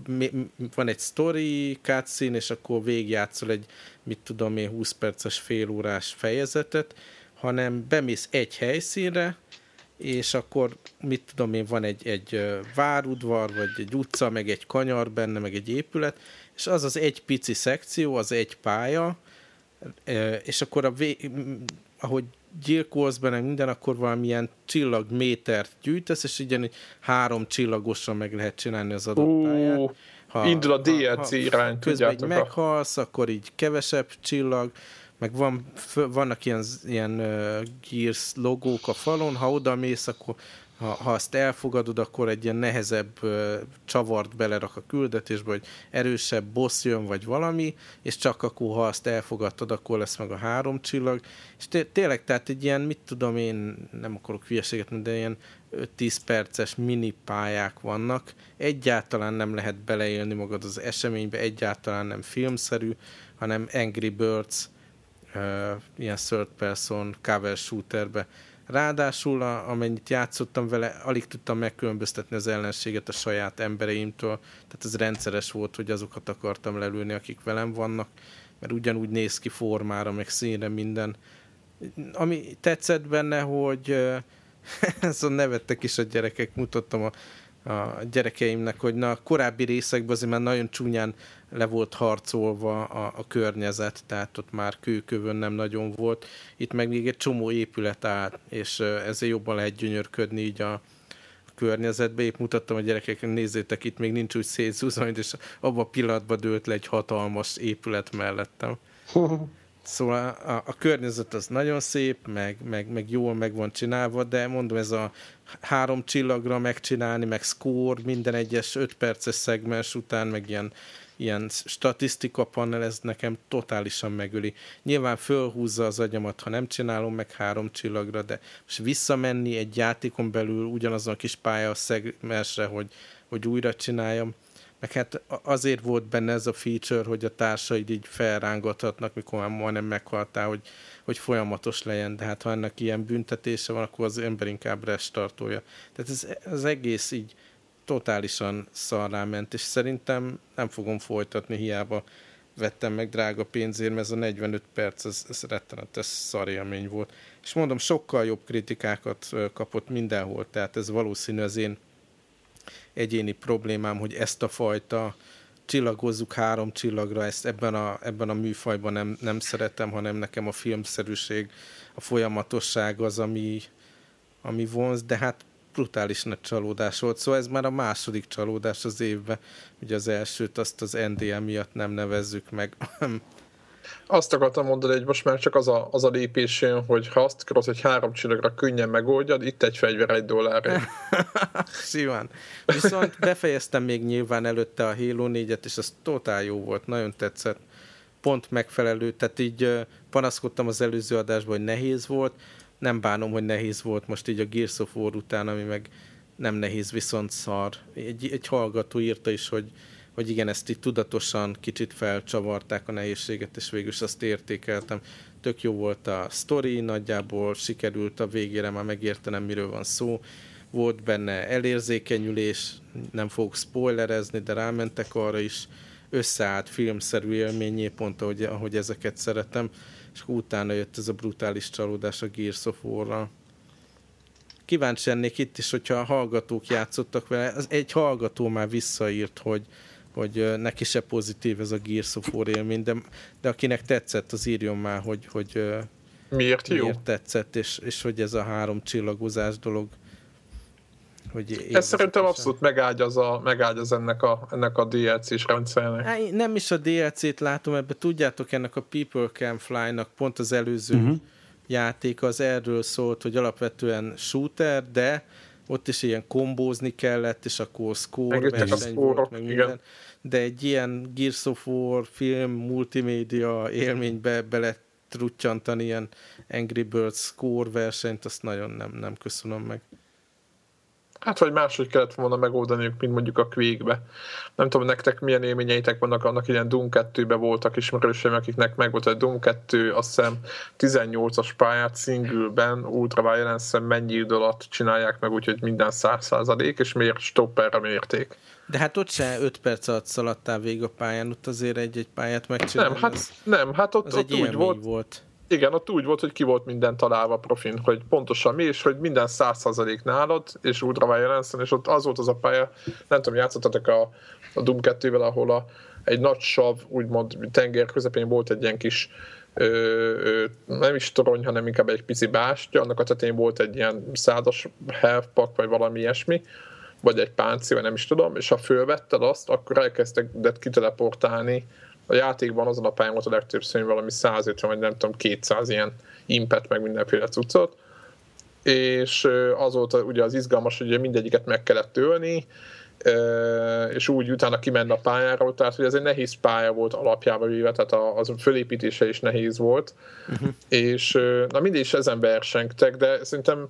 Speaker 1: van egy story, cutscene, és akkor végigjátszol egy, mit tudom én, 20 perces félórás fejezetet, hanem bemész egy helyszínre, és akkor mit tudom én, van egy, egy várudvar, vagy egy utca, meg egy kanyar benne, meg egy épület, és az az egy pici szekció, az egy pálya, és akkor a vé- ahogy gyilkolsz benne minden, akkor valamilyen csillagmétert gyűjtesz, és így három csillagosan meg lehet csinálni az adott pályát.
Speaker 2: Ha, indul a DLC ha, irány,
Speaker 1: közben így meghalsz, akkor így kevesebb csillag, meg van, vannak ilyen, ilyen uh, Gears logók a falon, ha oda mész, akkor ha, ha azt elfogadod, akkor egy ilyen nehezebb uh, csavart belerak a küldetésbe, hogy erősebb boss jön, vagy valami, és csak akkor, ha azt elfogadtad, akkor lesz meg a három csillag. És té- tényleg, tehát egy ilyen, mit tudom én, nem akarok hülyeséget de ilyen 5-10 perces mini pályák vannak. Egyáltalán nem lehet beleélni magad az eseménybe, egyáltalán nem filmszerű, hanem Angry Birds, uh, ilyen third person cover shooterbe Ráadásul, a, amennyit játszottam vele, alig tudtam megkülönböztetni az ellenséget a saját embereimtől, tehát ez rendszeres volt, hogy azokat akartam lelőni, akik velem vannak, mert ugyanúgy néz ki formára, meg színre minden. Ami tetszett benne, hogy a nevettek is a gyerekek, mutattam a a gyerekeimnek, hogy na, a korábbi részekben azért már nagyon csúnyán le volt harcolva a, a környezet, tehát ott már kőkövön nem nagyon volt. Itt meg még egy csomó épület áll, és ezért jobban lehet gyönyörködni így a, környezetbe. Épp mutattam a gyerekeknek, nézzétek, itt még nincs úgy szétszúzva, és abban a pillanatban dőlt le egy hatalmas épület mellettem. Szóval a, a környezet az nagyon szép, meg, meg, meg jól meg van csinálva, de mondom, ez a három csillagra megcsinálni, meg score minden egyes öt perces szegmens után, meg ilyen, ilyen statisztika panel, ez nekem totálisan megöli. Nyilván fölhúzza az agyamat, ha nem csinálom meg három csillagra, de most visszamenni egy játékon belül ugyanazon a kis pálya szegmensre, hogy, hogy újra csináljam, meg hát azért volt benne ez a feature, hogy a társaid így felrángathatnak, mikor már majdnem meghaltál, hogy, hogy folyamatos legyen, de hát ha ennek ilyen büntetése van, akkor az ember inkább restartolja. Tehát ez, az egész így totálisan szarrá ment, és szerintem nem fogom folytatni, hiába vettem meg drága pénzért, mert ez a 45 perc, ez, ez rettenetes szarélmény volt. És mondom, sokkal jobb kritikákat kapott mindenhol, tehát ez valószínű az én egyéni problémám, hogy ezt a fajta csillagozzuk három csillagra, ezt ebben a, ebben a műfajban nem, nem szeretem, hanem nekem a filmszerűség, a folyamatosság az, ami, ami vonz, de hát brutális nagy csalódás volt. Szóval ez már a második csalódás az évben. Ugye az elsőt azt az NDM miatt nem nevezzük meg.
Speaker 2: Azt akartam mondani, hogy most már csak az a, az a lépés jön, hogy ha azt akarod, hogy három csillagra könnyen megoldjad, itt egy fegyver egy dollárért.
Speaker 1: Simán. Viszont befejeztem még nyilván előtte a Halo 4-et, és az totál jó volt, nagyon tetszett. Pont megfelelő, tehát így panaszkodtam az előző adásban, hogy nehéz volt, nem bánom, hogy nehéz volt most így a Gears of War után, ami meg nem nehéz, viszont szar. Egy, egy hallgató írta is, hogy, hogy igen, ezt így tudatosan kicsit felcsavarták a nehézséget, és végül is azt értékeltem. Tök jó volt a story, nagyjából sikerült a végére már megértenem, miről van szó. Volt benne elérzékenyülés, nem fogok spoilerezni, de rámentek arra is, összeállt filmszerű élményé, pont ahogy, ahogy ezeket szeretem és utána jött ez a brutális csalódás a Gears of War-ral. Kíváncsi lennék itt is, hogyha a hallgatók játszottak vele, az egy hallgató már visszaírt, hogy, hogy neki se pozitív ez a Gears of War élmény, de, de akinek tetszett, az írjon már, hogy, hogy
Speaker 2: miért, jó?
Speaker 1: miért tetszett, és, és hogy ez a három csillagozás dolog
Speaker 2: hogy Ez szerintem abszolút megágyaz, a, megágyaz ennek a, ennek a DLC-s rendszernek.
Speaker 1: Há, nem is a DLC-t látom ebbe, tudjátok, ennek a People Can Fly-nak pont az előző uh-huh. játék az erről szólt, hogy alapvetően shooter, de ott is ilyen kombózni kellett, és akkor score meg verseny volt, meg minden. Igen. De egy ilyen Gears of War film, multimédia élménybe bele truttyantani ilyen Angry Birds score versenyt, azt nagyon nem, nem köszönöm meg.
Speaker 2: Hát, vagy máshogy kellett volna megoldaniuk, mint mondjuk a Quake-be. Nem tudom, nektek milyen élményeitek vannak, annak ilyen Doom 2-be voltak ismerőseim, akiknek meg volt a Doom 2, azt hiszem 18-as pályát single-ben, Ultra violence mennyi idő alatt csinálják meg, úgyhogy minden 100% és miért stopperre mérték.
Speaker 1: De hát ott se 5 perc alatt szaladtál végig a pályán, ott azért egy-egy pályát megcsinálni.
Speaker 2: Nem, hát, nem, hát ott, ott úgy volt, volt igen, ott úgy volt, hogy ki volt minden találva profin, hogy pontosan mi, és hogy minden 100% nálad, és Ultra Violence, és ott az volt az a pálya, nem tudom, játszottatok a, a Doom 2-vel, ahol a, egy nagy sav, úgymond tenger közepén volt egy ilyen kis ö, ö, nem is torony, hanem inkább egy pici bástya, annak a tetején volt egy ilyen szádas health pack, vagy valami ilyesmi, vagy egy páncél, vagy nem is tudom, és ha fölvetted azt, akkor elkezdtek kiteleportálni a játékban azon a pályán volt a legtöbb szörny, valami 150 vagy nem tudom 200 ilyen impet, meg mindenféle cuccot, és az volt ugye az izgalmas, hogy mindegyiket meg kellett ölni, és úgy utána kimenne a pályára, tehát hogy ez egy nehéz pálya volt alapjában véve, tehát az fölépítése is nehéz volt, uh-huh. és na mindig is ezen versengtek, de szerintem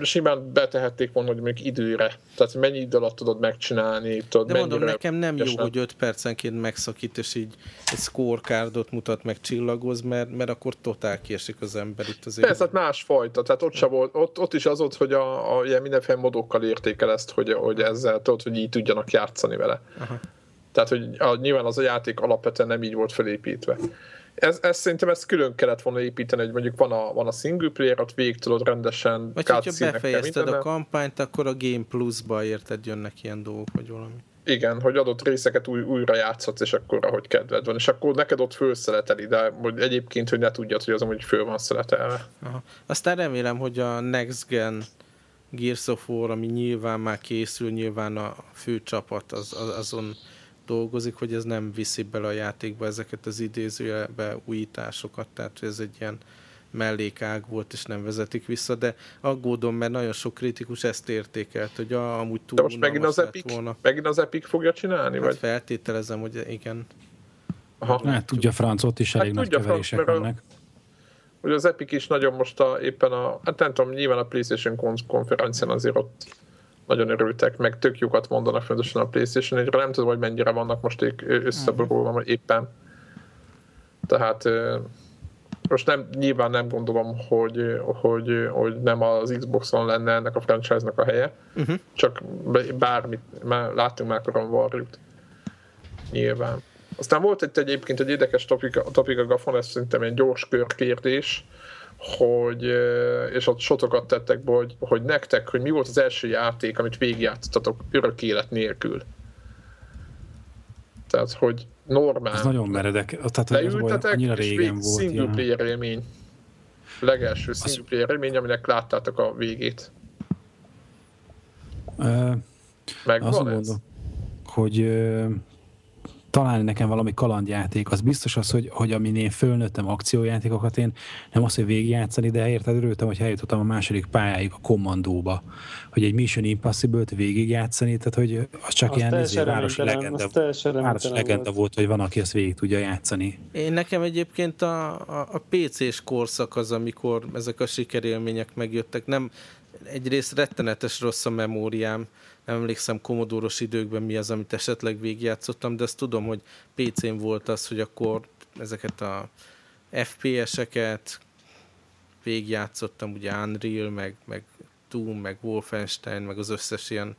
Speaker 2: simán betehették volna, hogy még időre. Tehát mennyi idő alatt tudod megcsinálni. Tudod,
Speaker 1: De mondom, nekem nem jó, hogy 5 percenként megszakít, és így egy scorecardot mutat meg csillagoz, mert, mert akkor totál kiesik az ember itt azért.
Speaker 2: Ez hát másfajta, tehát ott, sem volt, ott, ott is az ott, hogy a, a ilyen mindenféle modokkal értékel ezt, hogy, hogy ezzel tudod, hogy így tudjanak játszani vele. Aha. Tehát, hogy a, nyilván az a játék alapvetően nem így volt felépítve ez, ez szerintem ezt külön kellett volna építeni, hogy mondjuk van a, van a single player, ott végig tudod rendesen
Speaker 1: Vagy hogyha befejezted a kampányt, akkor a Game Plus-ba érted jönnek ilyen dolgok, vagy valami.
Speaker 2: Igen, hogy adott részeket új, újra játszhatsz, és akkor ahogy kedved van, és akkor neked ott fölszeleteli, de hogy egyébként, hogy ne tudjad, hogy az amúgy föl van szeletelve.
Speaker 1: Aha. Aztán remélem, hogy a Next Gen Gears of War, ami nyilván már készül, nyilván a fő csapat az, az, azon dolgozik, hogy ez nem viszi bele a játékba ezeket az idézőjelbe újításokat, tehát ez egy ilyen mellékág volt, és nem vezetik vissza, de aggódom, mert nagyon sok kritikus ezt értékelt, hogy a, amúgy túl
Speaker 2: De most megint az, Epic, volna. megint az Epic fogja csinálni? Hát vagy?
Speaker 1: feltételezem, hogy igen.
Speaker 3: Aha. Hát tudja francot is, elég hát nagy keverések franc, vannak.
Speaker 2: Hogy az Epic is nagyon most a, éppen a, hát nem tudom, nyilván a PlayStation konferencián azért ott nagyon örültek, meg tök jókat mondanak fontosan a Playstation 1 nem tudom, hogy mennyire vannak most összeborulva éppen. Tehát most nem, nyilván nem gondolom, hogy, hogy, hogy nem az Xboxon lenne ennek a franchise-nak a helye, uh-huh. csak bármit, már láttunk már koron Warrior-t. Nyilván. Aztán volt egy egyébként egy érdekes topik, topik a Gafon, ez szerintem egy gyors körkérdés, hogy, és ott sotokat tettek be, hogy, hogy nektek, hogy mi volt az első játék, amit végigjátszottatok örök élet nélkül. Tehát, hogy normál.
Speaker 3: Ez nagyon meredek. Tehát Leültetek, az annyira régen
Speaker 2: volt. Single player élmény. Legelső single player élmény, aminek láttátok a végét.
Speaker 3: Uh, Meg azt mondom, hogy uh, találni nekem valami kalandjáték, az biztos az, hogy, hogy amin én fölnőttem akciójátékokat, én nem azt, hogy végigjátszani, de érted, örültem, hogy eljutottam a második pályáig a kommandóba, hogy egy Mission Impossible-t végigjátszani, tehát hogy az csak az ilyen ezért, városi legenda, városi legenda volt. volt, hogy van, aki ezt végig tudja játszani.
Speaker 1: Én nekem egyébként a, a, a PC-s korszak az, amikor ezek a sikerélmények megjöttek, nem egyrészt rettenetes rossz a memóriám, nem emlékszem komodóros időkben mi az, amit esetleg végigjátszottam, de azt tudom, hogy PC-n volt az, hogy akkor ezeket a FPS-eket végigjátszottam, ugye Unreal, meg, meg Doom, meg Wolfenstein, meg az összes ilyen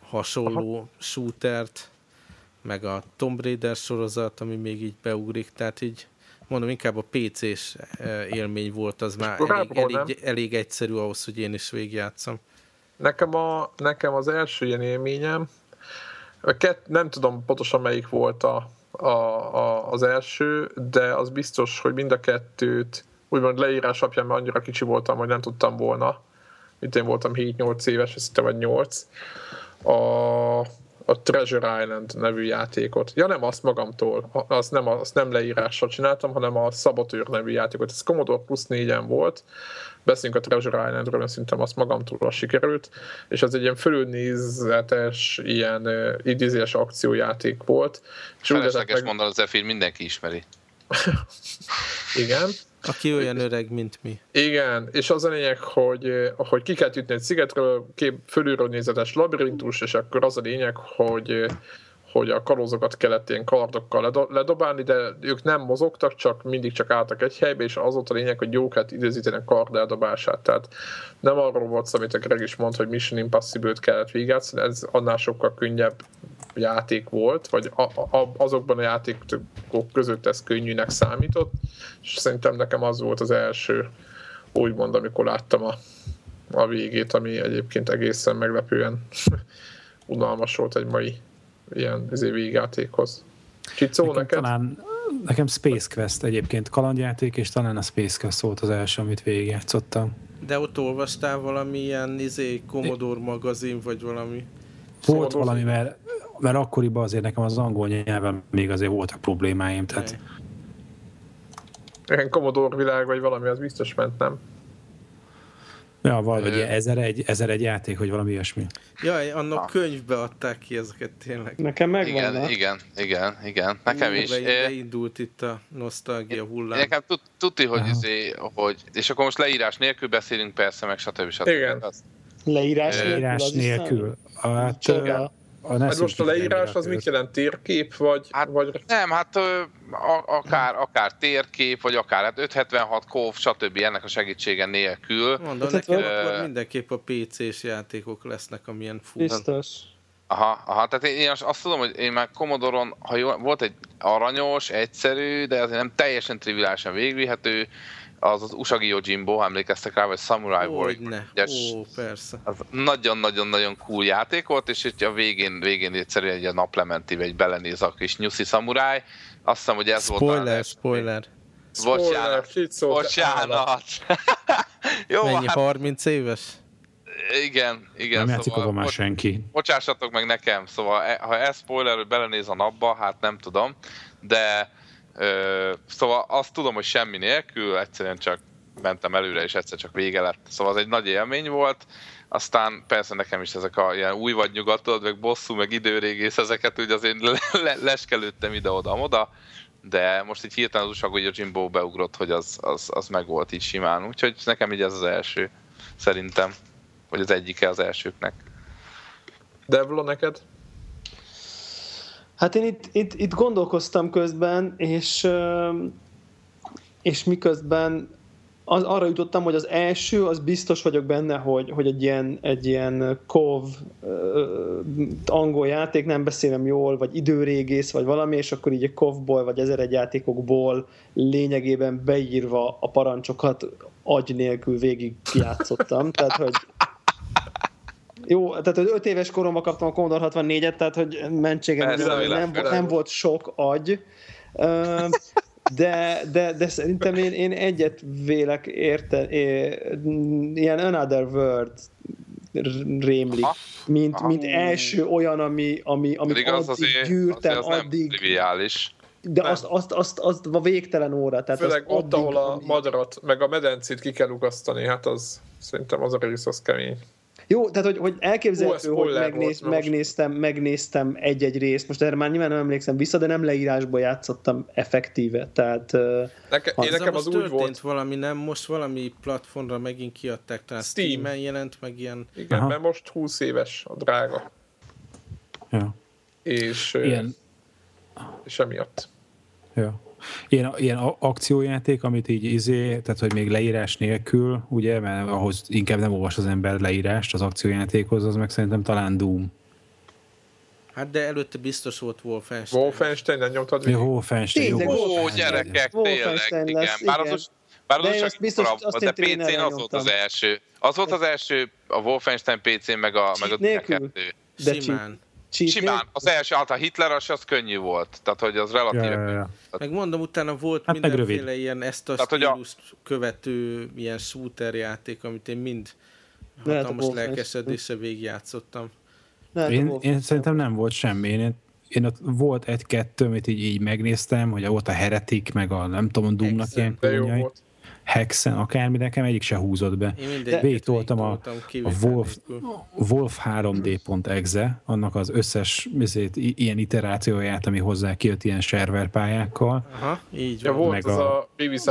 Speaker 1: hasonló Aha. shootert, meg a Tomb Raider sorozat, ami még így beugrik, tehát így mondom, inkább a PC-s eh, élmény volt, az már elég, elég, elég egyszerű ahhoz, hogy én is végigjátszom.
Speaker 2: Nekem, a, nekem az első ilyen élményem, a kett, nem tudom pontosan melyik volt a, a, a, az első, de az biztos, hogy mind a kettőt úgymond leírás alapján, mert annyira kicsi voltam, hogy nem tudtam volna. Itt én voltam 7-8 éves, ezt vagy 8. A, a Treasure Island nevű játékot. Ja nem, azt magamtól. Azt nem, azt nem leírással csináltam, hanem a Saboteur nevű játékot. Ez Commodore Plus 4-en volt beszéljünk a Treasure Islandről, mert szerintem azt magamtól sikerült, és az egy ilyen fölülnézetes, ilyen uh, idézés akciójáték volt.
Speaker 5: És Felesleges meg... mondani, az mindenki ismeri.
Speaker 2: Igen.
Speaker 1: Aki olyan öreg, mint mi.
Speaker 2: Igen, és az a lényeg, hogy, hogy ki kell ütni egy szigetről, kép fölülről nézetes labirintus, és akkor az a lényeg, hogy hogy a kalózokat kellett ilyen kardokkal ledobálni, de ők nem mozogtak, csak mindig csak álltak egy helybe, és az volt a lényeg, hogy jókat időzíteni a kard eldobását. Tehát nem arról volt szó, amit a Greg is mondta, hogy Mission Impossible-t kellett végigjátszani, ez annál sokkal könnyebb játék volt, vagy a, a, azokban a játékok között ez könnyűnek számított, és szerintem nekem az volt az első, úgymond, amikor láttam a, a végét, ami egyébként egészen meglepően unalmas volt egy mai ilyen izé, végjátékhoz. Csicó nekem neked?
Speaker 3: Talán, nekem Space Quest egyébként kalandjáték, és talán a Space Quest volt az első, amit végigjátszottam.
Speaker 1: De ott olvastál valami ilyen izé, Commodore magazin, vagy valami?
Speaker 3: Volt valami, mert, mert akkoriban azért nekem az angol nyelven még azért voltak problémáim, tehát...
Speaker 2: Ilyen Commodore világ, vagy valami, az biztos ment, nem?
Speaker 3: Ja, vagy ezer egy, ezer egy játék, hogy valami ilyesmi.
Speaker 1: Jaj, annak ah. könyvbe adták ki ezeket tényleg.
Speaker 4: Nekem megvan.
Speaker 5: Igen, igen, igen, igen. Nekem is.
Speaker 1: Beindult itt a nosztalgia hullám.
Speaker 5: Nekem tudti, hogy, izé, hogy, és akkor most leírás nélkül beszélünk persze, meg stb. stb.
Speaker 2: Igen.
Speaker 4: Leírás?
Speaker 3: Leírás nélkül. Hát,
Speaker 2: a hát most a leírás az mit jelent? Térkép? Vagy,
Speaker 5: hát,
Speaker 2: vagy...
Speaker 5: Nem, hát a, akár, akár térkép, vagy akár hát 576 kóv, stb. ennek a segítsége nélkül.
Speaker 1: Mondom, hát, nekem uh, akkor mindenképp a PC-s játékok lesznek, amilyen fú.
Speaker 4: Biztos.
Speaker 5: Aha, aha, tehát én, én azt, azt tudom, hogy én már Commodore-on, ha jó, volt egy aranyos, egyszerű, de azért nem teljesen triviálisan végvihető, az az Usagi Yojimbo, emlékeztek rá, vagy Samurai
Speaker 1: Warrior. Ó, persze.
Speaker 5: Az nagyon-nagyon-nagyon cool játék volt, és itt a végén, végén egyszerűen egy naplementi, vagy belenéz a kis nyuszi Samurai. Azt hiszem, hogy ez
Speaker 1: spoiler, volt a... Spoiler,
Speaker 5: Bocsánat, bocsánat.
Speaker 1: Jó, Mennyi, hát... 30 éves?
Speaker 5: Igen, igen.
Speaker 3: Nem szóval, már senki.
Speaker 5: Bocsássatok meg nekem, szóval e- ha ez spoiler, hogy belenéz a napba, hát nem tudom, de Szóval azt tudom, hogy semmi nélkül, egyszerűen csak mentem előre, és egyszer csak vége lett. Szóval az egy nagy élmény volt. Aztán persze nekem is ezek a ilyen új vagy nyugatod, meg bosszú, meg időrégész, ezeket úgy azért le- le- leskelődtem ide-oda-oda, de most így hirtelen az újság, hogy a Jimbo beugrott, hogy az, az, az meg volt így simán. Úgyhogy nekem így ez az első, szerintem, vagy az egyike az elsőknek.
Speaker 2: Devlo, neked?
Speaker 4: Hát én itt, itt, itt gondolkoztam közben, és, és miközben az, arra jutottam, hogy az első, az biztos vagyok benne, hogy, hogy egy ilyen, egy ilyen kov angol játék, nem beszélem jól, vagy időrégész, vagy valami, és akkor így egy kovból, vagy ezer egy játékokból lényegében beírva a parancsokat agy nélkül végig játszottam. Tehát, hogy jó, tehát hogy 5 éves koromban kaptam a Commodore 64-et, tehát hogy mentségem nem, nem, nem volt sok agy. De, de, de szerintem én, én egyet vélek érte, ilyen Another World rémlik, mint, Aha. mint első olyan, ami, ami, amit addig az azért, gyűrtem, azért az addig...
Speaker 5: Nem triviális.
Speaker 4: De azt, azt, azt, azt a végtelen óra. Tehát
Speaker 2: Főleg ott, addig, ahol a madarat, meg a medencét ki kell ugasztani, hát az szerintem az a rész az kemény.
Speaker 4: Jó, tehát hogy, hogy elképzelhető, Hú, hogy megnéz, volt, megnéztem, megnéztem egy-egy részt, most erre már nyilván nem emlékszem vissza, de nem leírásból játszottam effektíve, tehát...
Speaker 2: Neke, én nekem az úgy volt...
Speaker 1: valami, nem? Most valami platformra megint kiadták, talán Steam. Steam-en jelent meg ilyen...
Speaker 2: Igen, Aha. mert most 20 éves a drága.
Speaker 3: Ja.
Speaker 2: És, Ilyen... és emiatt.
Speaker 3: Ja. Ilyen, ilyen akciójáték, amit így izé, tehát hogy még leírás nélkül, ugye, mert ahhoz inkább nem olvas az ember leírást az akciójátékhoz, az meg szerintem talán Doom.
Speaker 1: Hát de előtte biztos volt Wolfenstein.
Speaker 2: Wolfenstein, nem nyomtad végig?
Speaker 3: Wolfenstein,
Speaker 5: jó. Ó, gyerekek, tényleg, igen. Bár az, most, bár az csak biztos, korabb, de PC-n az volt az első. Az volt az első, a Wolfenstein PC-n, meg a, meg a
Speaker 4: nélkül? De
Speaker 1: Simán.
Speaker 5: Cheat Simán, az első, a Hitler az, az könnyű volt, tehát hogy az relatív. Ja, ja, ja.
Speaker 1: Meg mondom, utána volt hát mindenféle ilyen ezt a tehát, stílust a... követő ilyen shooter játék, amit én mind hatalmas lelkesedéssel végigjátszottam.
Speaker 3: Én, én szerintem nem volt semmi. Én, én ott volt egy-kettő, amit így, így megnéztem, hogy volt a Heretik, meg a nem tudom, Doomnak ilyen kónyai. Hexen, akármi, nekem egyik se húzott be. Végtoltam a, a Wolf, Wolf 3D.exe, annak az összes ezért, ilyen iterációját, ami hozzá kijött ilyen server pályákkal.
Speaker 1: Aha, így
Speaker 2: van. Ja, volt meg az a, a Beavis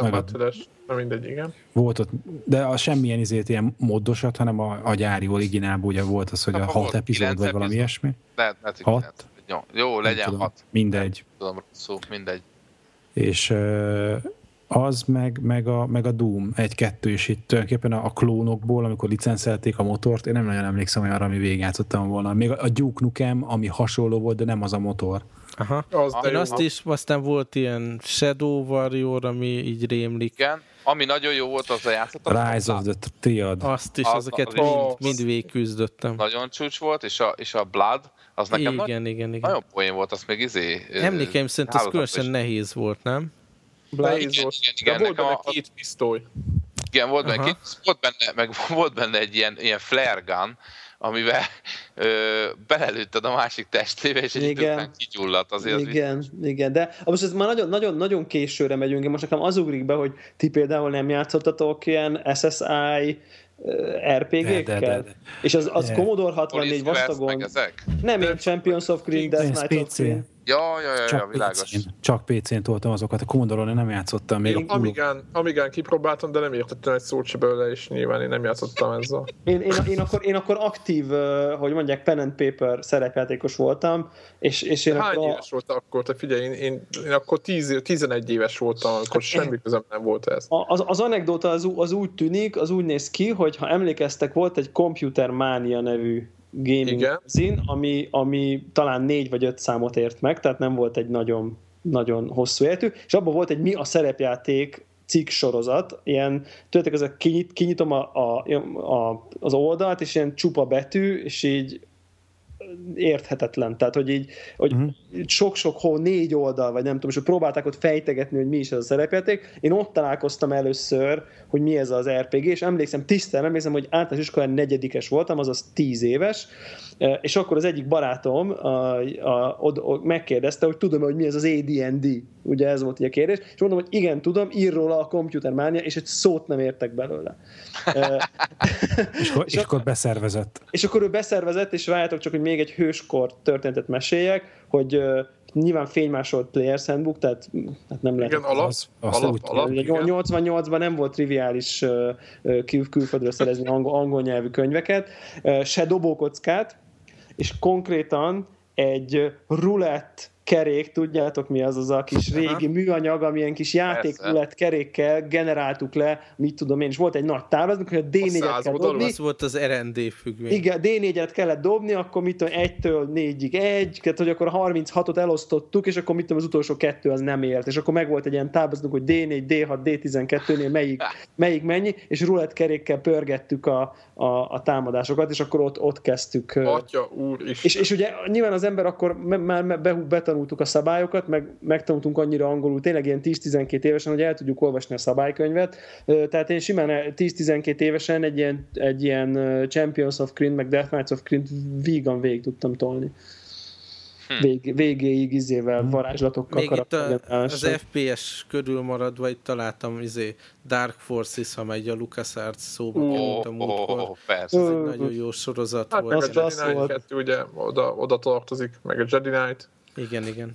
Speaker 2: Na mindegy, igen.
Speaker 3: Volt ott, de a semmilyen izét ilyen moddosat, hanem a, a gyári originálban ugye volt az, hogy a hat epizód, vagy valami ilyesmi.
Speaker 5: Lehet, lehet, hat? Jó, jó legyen tudom, hat.
Speaker 3: Mindegy.
Speaker 5: Nem tudom, szó, mindegy.
Speaker 3: És uh, az, meg, meg, a, meg a Doom egy-kettő, és itt tulajdonképpen a, a klónokból, amikor licenszelték a motort, én nem nagyon emlékszem olyanra, ami végigjátszottam volna. Még a, a Duke Nukem, ami hasonló volt, de nem az a motor.
Speaker 1: Aha. Az én azt is, aztán volt ilyen Shadow Warrior, ami így rémlik.
Speaker 5: Igen, ami nagyon jó volt, az a játszottam.
Speaker 3: Rise of the Triad.
Speaker 1: Azt is, az, azokat az, mind, mind végigküzdöttem.
Speaker 5: Nagyon csúcs volt, és a, és a Blood, az nekem igen, nagy, igen, igen. nagyon poén volt, az még izé...
Speaker 1: Emlékeim szerint az különösen nehéz volt, nem?
Speaker 2: Volt. Igen, igen, De volt benne a... két pisztoly.
Speaker 5: Igen, volt benne, két, volt benne, meg volt benne egy ilyen, ilyen flare gun, amivel ö, belelőtted a másik testébe, és egy igen. kigyulladt. Azért
Speaker 4: igen, az igen, de most ez már nagyon, nagyon, nagyon későre megyünk. Most nekem az ugrik be, hogy ti például nem játszottatok ilyen SSI RPG-kkel? És az, az Commodore 64 vastagon... Nem, én Champions of Green, Death Knight of Green.
Speaker 5: Ja, ja, ja, csak ja világos.
Speaker 3: PC-n, csak PC-n toltam azokat, a commodore nem játszottam még.
Speaker 2: Én a Amigán, Amigán kipróbáltam, de nem értettem egy szót se belőle, és nyilván én nem játszottam ezzel.
Speaker 4: Én, én, én, akkor, én akkor aktív, hogy mondják, pen and paper szerepjátékos voltam, és, és én
Speaker 2: Hány
Speaker 4: akkor...
Speaker 2: éves volt akkor? Te figyelj, én, én, én akkor 10, 11 éves voltam, akkor hát semmi közöm nem volt ez.
Speaker 4: Az, az anekdota az, az úgy tűnik, az úgy néz ki, hogy ha emlékeztek, volt egy Computer Mania nevű gaming zin, ami, ami talán négy vagy öt számot ért meg, tehát nem volt egy nagyon, nagyon hosszú életű, és abban volt egy mi a szerepjáték cikk sorozat, ilyen, tudjátok, ez a kinyit, kinyitom a, a, a, az oldalt, és ilyen csupa betű, és így érthetetlen. Tehát, hogy így hogy uh-huh. sok-sok hó, négy oldal, vagy nem tudom, és hogy próbálták ott fejtegetni, hogy mi is ez a szerepjáték. Én ott találkoztam először, hogy mi ez az RPG, és emlékszem, tisztán emlékszem, hogy általános iskolán negyedikes voltam, azaz tíz éves, és akkor az egyik barátom a, a, a, a, megkérdezte, hogy tudom hogy mi ez az AD&D. Ugye ez volt a kérdés. És mondom, hogy igen, tudom, ír róla a Computer Mania, és egy szót nem értek belőle.
Speaker 3: és, akkor, és, akkor beszervezett.
Speaker 4: És akkor ő beszervezett, és várjátok csak, hogy még egy hőskor történetet meséljek, hogy nyilván fénymásolt Players Handbook, tehát hát nem lehet.
Speaker 2: Igen, alap, az, alap, alap, alap,
Speaker 4: 88-ban nem volt triviális kül- külföldről szerezni angol, angol nyelvű könyveket, se dobókockát, és konkrétan egy rulett kerék, tudjátok mi az az a kis régi műanyag, amilyen kis játékrulett kerékkel generáltuk le, mit tudom én, és volt egy nagy táblázat, hogy a D4-et kell dobni.
Speaker 1: Az volt az RND függvény.
Speaker 4: Igen, D4-et kellett dobni, akkor mit tudom, 1-től 4-ig 1, tehát hogy akkor a 36-ot elosztottuk, és akkor mit tudom, az utolsó kettő az nem ért, és akkor meg volt egy ilyen táblázat, hogy D4, D6, D12-nél melyik, melyik mennyi, és rulett kerékkel pörgettük a, a, a támadásokat, és akkor ott, ott kezdtük.
Speaker 2: Atya úr is.
Speaker 4: És, és ugye nyilván az ember akkor már betanultuk a szabályokat, meg megtanultunk annyira angolul, tényleg ilyen 10-12 évesen, hogy el tudjuk olvasni a szabálykönyvet. Tehát én simán 10-12 évesen egy ilyen, egy ilyen Champions of Kryn, meg Death Knights of Kryn vígan végig tudtam tolni. Hm. Vég, végéig izével, hm. varázslatokkal.
Speaker 1: Még itt a, az FPS körül maradva itt találtam izé Dark Forces, ha megy a LucasArts szóba oh, került a múltkor. Oh, persze. Ez egy nagyon jó sorozat
Speaker 2: hát,
Speaker 1: volt.
Speaker 2: Meg a Jedi Knight 2 ugye oda, oda tartozik, meg a Jedi Knight.
Speaker 1: Igen, igen.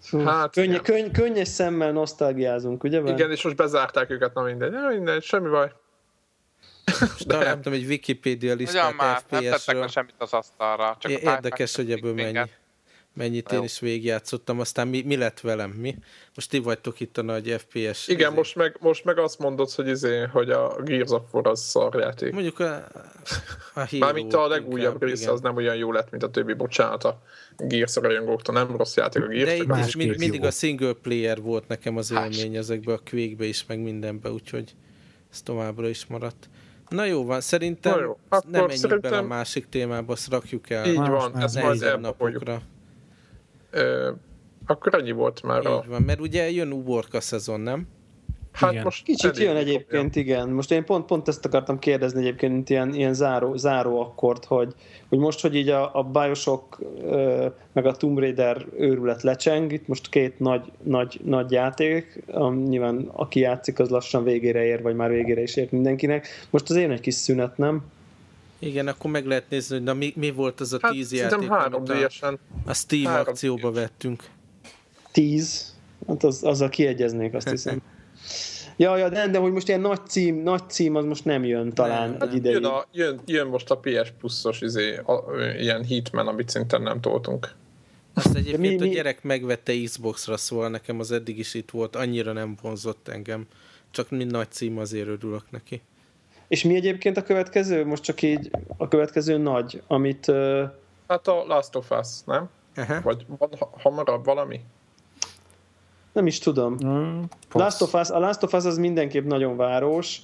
Speaker 4: Fú, hát, könny- könny- könnyes szemmel nosztalgiázunk, ugye?
Speaker 2: Bár? Igen, és most bezárták őket, na mindegy. Na mindegy, semmi baj.
Speaker 1: De nem tudom, egy Wikipedia listát FPS-ről. Nem tettek
Speaker 5: semmit az asztalra.
Speaker 1: Csak Érdekes, hogy ebből mennyi. Mennyit én is végigjátszottam, aztán mi, mi lett velem, mi? Most ti vagytok itt a nagy FPS.
Speaker 2: Igen, izé. most meg, most meg azt mondod, hogy, izé, hogy a Gears of War az szarjáték.
Speaker 1: Mondjuk a, a
Speaker 2: Hero Mármint a legújabb része az nem olyan jó lett, mint a többi, bocsánat a Gears rajongóktól, nem rossz játék a Gears.
Speaker 1: De itt is mind, mindig jó. a single player volt nekem az élmény ezekbe a quake is, meg mindenbe, úgyhogy ez továbbra is maradt. Na jó van, szerintem Na jó, nem menjünk szerintem... bele a másik témába, azt rakjuk el.
Speaker 2: Így van, ezt majd napokra. Akkor annyi volt már Így
Speaker 1: a... van, mert ugye jön uborka szezon, nem?
Speaker 4: Hát igen. most Kicsit jön egyébként, jön. igen. Most én pont, pont ezt akartam kérdezni egyébként, ilyen, ilyen záró, záró akkord, hogy, hogy most, hogy így a, a Bioshock ö, meg a Tomb Raider őrület lecseng, itt most két nagy, nagy, nagy játék, a, nyilván aki játszik, az lassan végére ér, vagy már végére is ért mindenkinek. Most az én egy kis szünet, nem?
Speaker 1: Igen, akkor meg lehet nézni, hogy na mi, mi volt az a hát, tíz játék,
Speaker 2: amit
Speaker 1: a, a Steam három akcióba vettünk.
Speaker 4: Tíz? Hát az, azzal kiegyeznék, azt hiszem. Ja, ja, de, de hogy most ilyen nagy cím, nagy cím az most nem jön talán nem, egy ideig.
Speaker 2: Jön, a, jön, jön, most a PS Plus-os izé, a, ilyen Hitman, amit szintén nem toltunk.
Speaker 1: Azt egyébként mi, mi? a gyerek megvette Xbox-ra, szóval nekem az eddig is itt volt, annyira nem vonzott engem. Csak mind nagy cím, azért örülök neki.
Speaker 4: És mi egyébként a következő? Most csak így a következő nagy, amit... Uh...
Speaker 2: Hát a Last of Us, nem? Uh-huh. Vagy van hamarabb valami?
Speaker 4: Nem is tudom. Mm, Last of Us, a Last of Us az mindenképp nagyon város.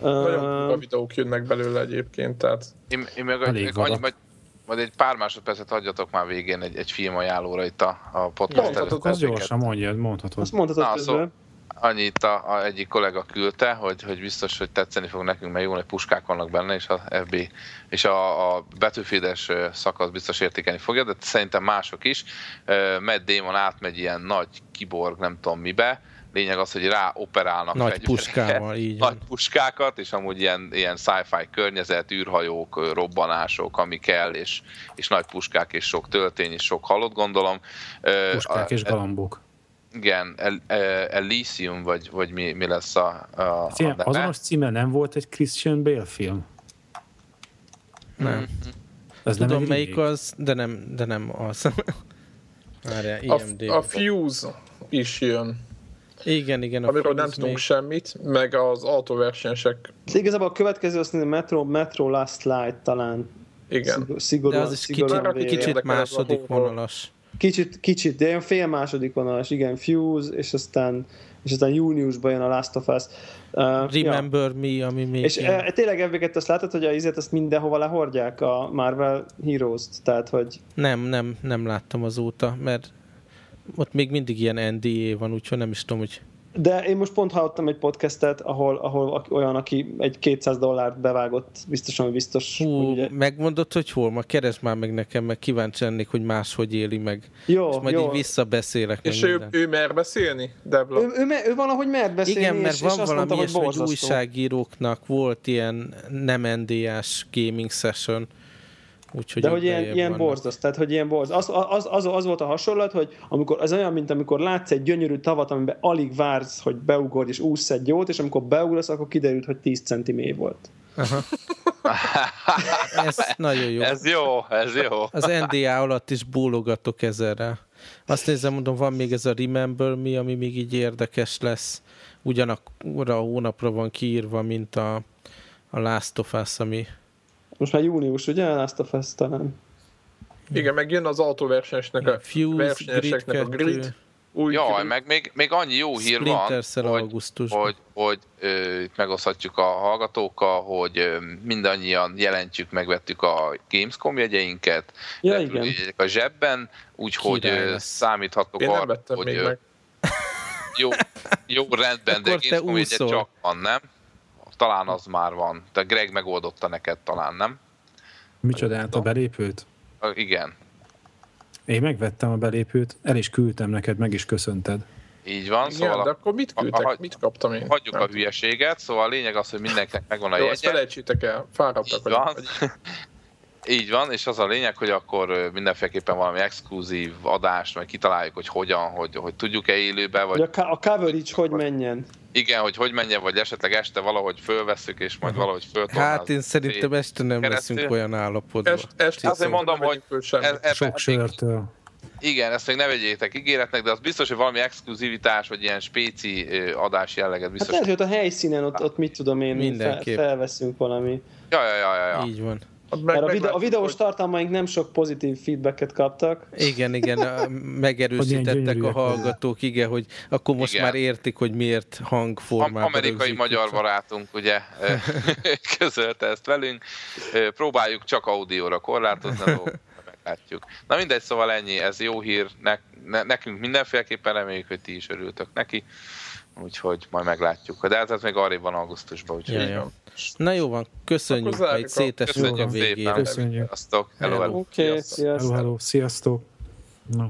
Speaker 2: Nagyon uh, videók jönnek belőle egyébként, tehát...
Speaker 5: Én, én meg, meg annyi, majd, majd egy pár másodpercet adjatok már végén egy, egy film ajánlóra itt a, a podcast
Speaker 3: Mondhatod, az gyorsan mondja, mondhatod.
Speaker 4: Azt mondhatod Na, szó,
Speaker 5: annyit a, a egyik kollega küldte, hogy, hogy biztos, hogy tetszeni fog nekünk, mert jó nagy puskák vannak benne, és a FB és a, a betűfédes szakasz biztos értékelni fogja, de szerintem mások is. Matt Damon átmegy ilyen nagy kiborg, nem tudom mibe, lényeg az, hogy rá operálnak
Speaker 1: nagy puskával, így
Speaker 5: nagy puskákat, és amúgy ilyen, ilyen sci-fi környezet, űrhajók, robbanások, ami kell, és, és nagy puskák, és sok töltény, és sok halott, gondolom.
Speaker 3: Puskák a, és galambok.
Speaker 5: Igen, El, El, Elysium, vagy, vagy mi, mi lesz a, a,
Speaker 3: Félem, a Azonos címe nem volt egy Christian Bale film?
Speaker 1: Nem. Mm-hmm. Ez Tudom, nem melyik az, de nem, de nem az.
Speaker 2: Várjál, IMD. A, a Fuse is jön.
Speaker 1: Igen, igen.
Speaker 2: Amiről nem tudunk még... semmit, meg az autóversenyesek.
Speaker 4: Igazából a következő azt mondja, Metro, Metro Last Light talán.
Speaker 2: Igen.
Speaker 1: Szigorúan, de az is szigorúan kicsit, kicsit második vonalas.
Speaker 4: Kicsit, kicsit, de ilyen fél második vonalas, igen, Fuse, és aztán, és aztán júniusban jön a Last of Us.
Speaker 1: Uh, Remember ja. Me, ami még
Speaker 4: És. Uh, tényleg ebbéket azt látod, hogy a izet azt mindenhova lehordják a Marvel Heroes-t, tehát hogy...
Speaker 1: Nem, nem, nem láttam azóta, mert ott még mindig ilyen NDA van, úgyhogy nem is tudom, hogy
Speaker 4: de én most pont hallottam egy podcastet, ahol, ahol olyan, aki egy 200 dollárt bevágott, biztosan, hogy biztos.
Speaker 1: Hú, ugye... megmondod, hogy hol? Ma keresd már meg nekem, meg kíváncsi lennék, hogy máshogy éli meg. Jó, és majd jó. így visszabeszélek.
Speaker 2: És ő, ő mer beszélni,
Speaker 4: Debla? Ő, ő, ő, valahogy mer beszélni,
Speaker 1: Igen, mert
Speaker 4: és,
Speaker 1: van
Speaker 4: és
Speaker 1: valami ilyesmi, hogy, hogy újságíróknak volt ilyen nem NDS gaming session,
Speaker 4: Úgyhogy De hogy ilyen, ilyen borzasztó, tehát hogy ilyen borzasztó. Az, az, az, az, volt a hasonlat, hogy amikor, az olyan, mint amikor látsz egy gyönyörű tavat, amiben alig vársz, hogy beugorj és ússz egy jót, és amikor beugrasz, akkor kiderült, hogy 10 cm volt.
Speaker 1: Aha. ez nagyon jó.
Speaker 5: Ez jó, ez jó.
Speaker 1: Az NDA alatt is bólogatok ezerre. Azt nézem, mondom, van még ez a Remember mi, ami még így érdekes lesz. Ugyanakkor a hónapra van kiírva, mint a, a Last of Us, ami...
Speaker 4: Most már június, ugye? A Last of Us talán.
Speaker 2: Igen, meg jön az autóversenyesnek a,
Speaker 1: Fuse,
Speaker 2: versenyeseknek
Speaker 1: Grid
Speaker 2: a grid.
Speaker 5: Új Jaj, grid. meg még, még annyi jó hír van, hogy, hogy, hogy ö, megoszthatjuk a hallgatókkal, hogy ö, mindannyian jelentjük, megvettük a Gamescom jegyeinket,
Speaker 4: ja, igen.
Speaker 5: a zsebben, úgyhogy számíthatok
Speaker 2: arra, hogy meg.
Speaker 5: jó, jó rendben, de Gamescom jegyet csak van, nem? Talán az már van. De Greg megoldotta neked talán, nem?
Speaker 3: Micsodát, a belépőt?
Speaker 5: Igen.
Speaker 3: Én megvettem a belépőt, el is küldtem neked, meg is köszönted.
Speaker 5: Így van,
Speaker 2: Igen,
Speaker 5: szóval...
Speaker 2: de akkor mit küldtek? A, mit kaptam én?
Speaker 5: Hagyjuk a hülyeséget, szóval a lényeg az, hogy mindenkinek megvan a
Speaker 2: Jó,
Speaker 5: jegye.
Speaker 2: ezt felejtsétek el, fáradtak
Speaker 5: Így van. Így van, és az a lényeg, hogy akkor mindenféleképpen valami exkluzív adást, majd kitaláljuk, hogy hogyan, hogy, hogy tudjuk-e élőbe, vagy...
Speaker 4: A, a coverage hogy menjen.
Speaker 5: Igen, hogy hogy menjen, vagy esetleg este valahogy fölveszük, és majd valahogy föltornázunk.
Speaker 1: Hát én szerintem este nem keresztül. leszünk olyan állapotban.
Speaker 2: Est, este
Speaker 5: Azért mondom, hogy...
Speaker 3: Ez, ez, Sok sörtől.
Speaker 5: Igen, ezt még ne vegyétek ígéretnek, de az biztos, hogy valami exkluzivitás, vagy ilyen spéci adás jelleget biztos.
Speaker 4: Hát lehet, hogy a helyszínen ott, ott mit tudom én, fel, felveszünk valami.
Speaker 5: Ja, ja, ja, ja, ja.
Speaker 1: Így van.
Speaker 4: Mert a, videó, a videós tartalmaink nem sok pozitív feedbacket kaptak.
Speaker 1: Igen, igen, megerősítettek a hallgatók, igen, hogy akkor most igen. már értik, hogy miért hangformában
Speaker 5: Amerikai magyar barátunk, ugye, közölte ezt velünk. Próbáljuk csak audióra korlátozni, meglátjuk. Na mindegy, szóval ennyi, ez jó hír, ne, ne, nekünk mindenféleképpen reméljük, hogy ti is örültök neki, úgyhogy majd meglátjuk. De hát ez még arrébb van augusztusban, úgyhogy... Ja, ja.
Speaker 1: Na jó van, köszönjük, hogy szétesünk a végére.
Speaker 3: Köszönjük.
Speaker 5: Sziasztok, hello, hello.
Speaker 4: Oké, okay, sziasztok.
Speaker 3: Hello, hello, sziasztok. No.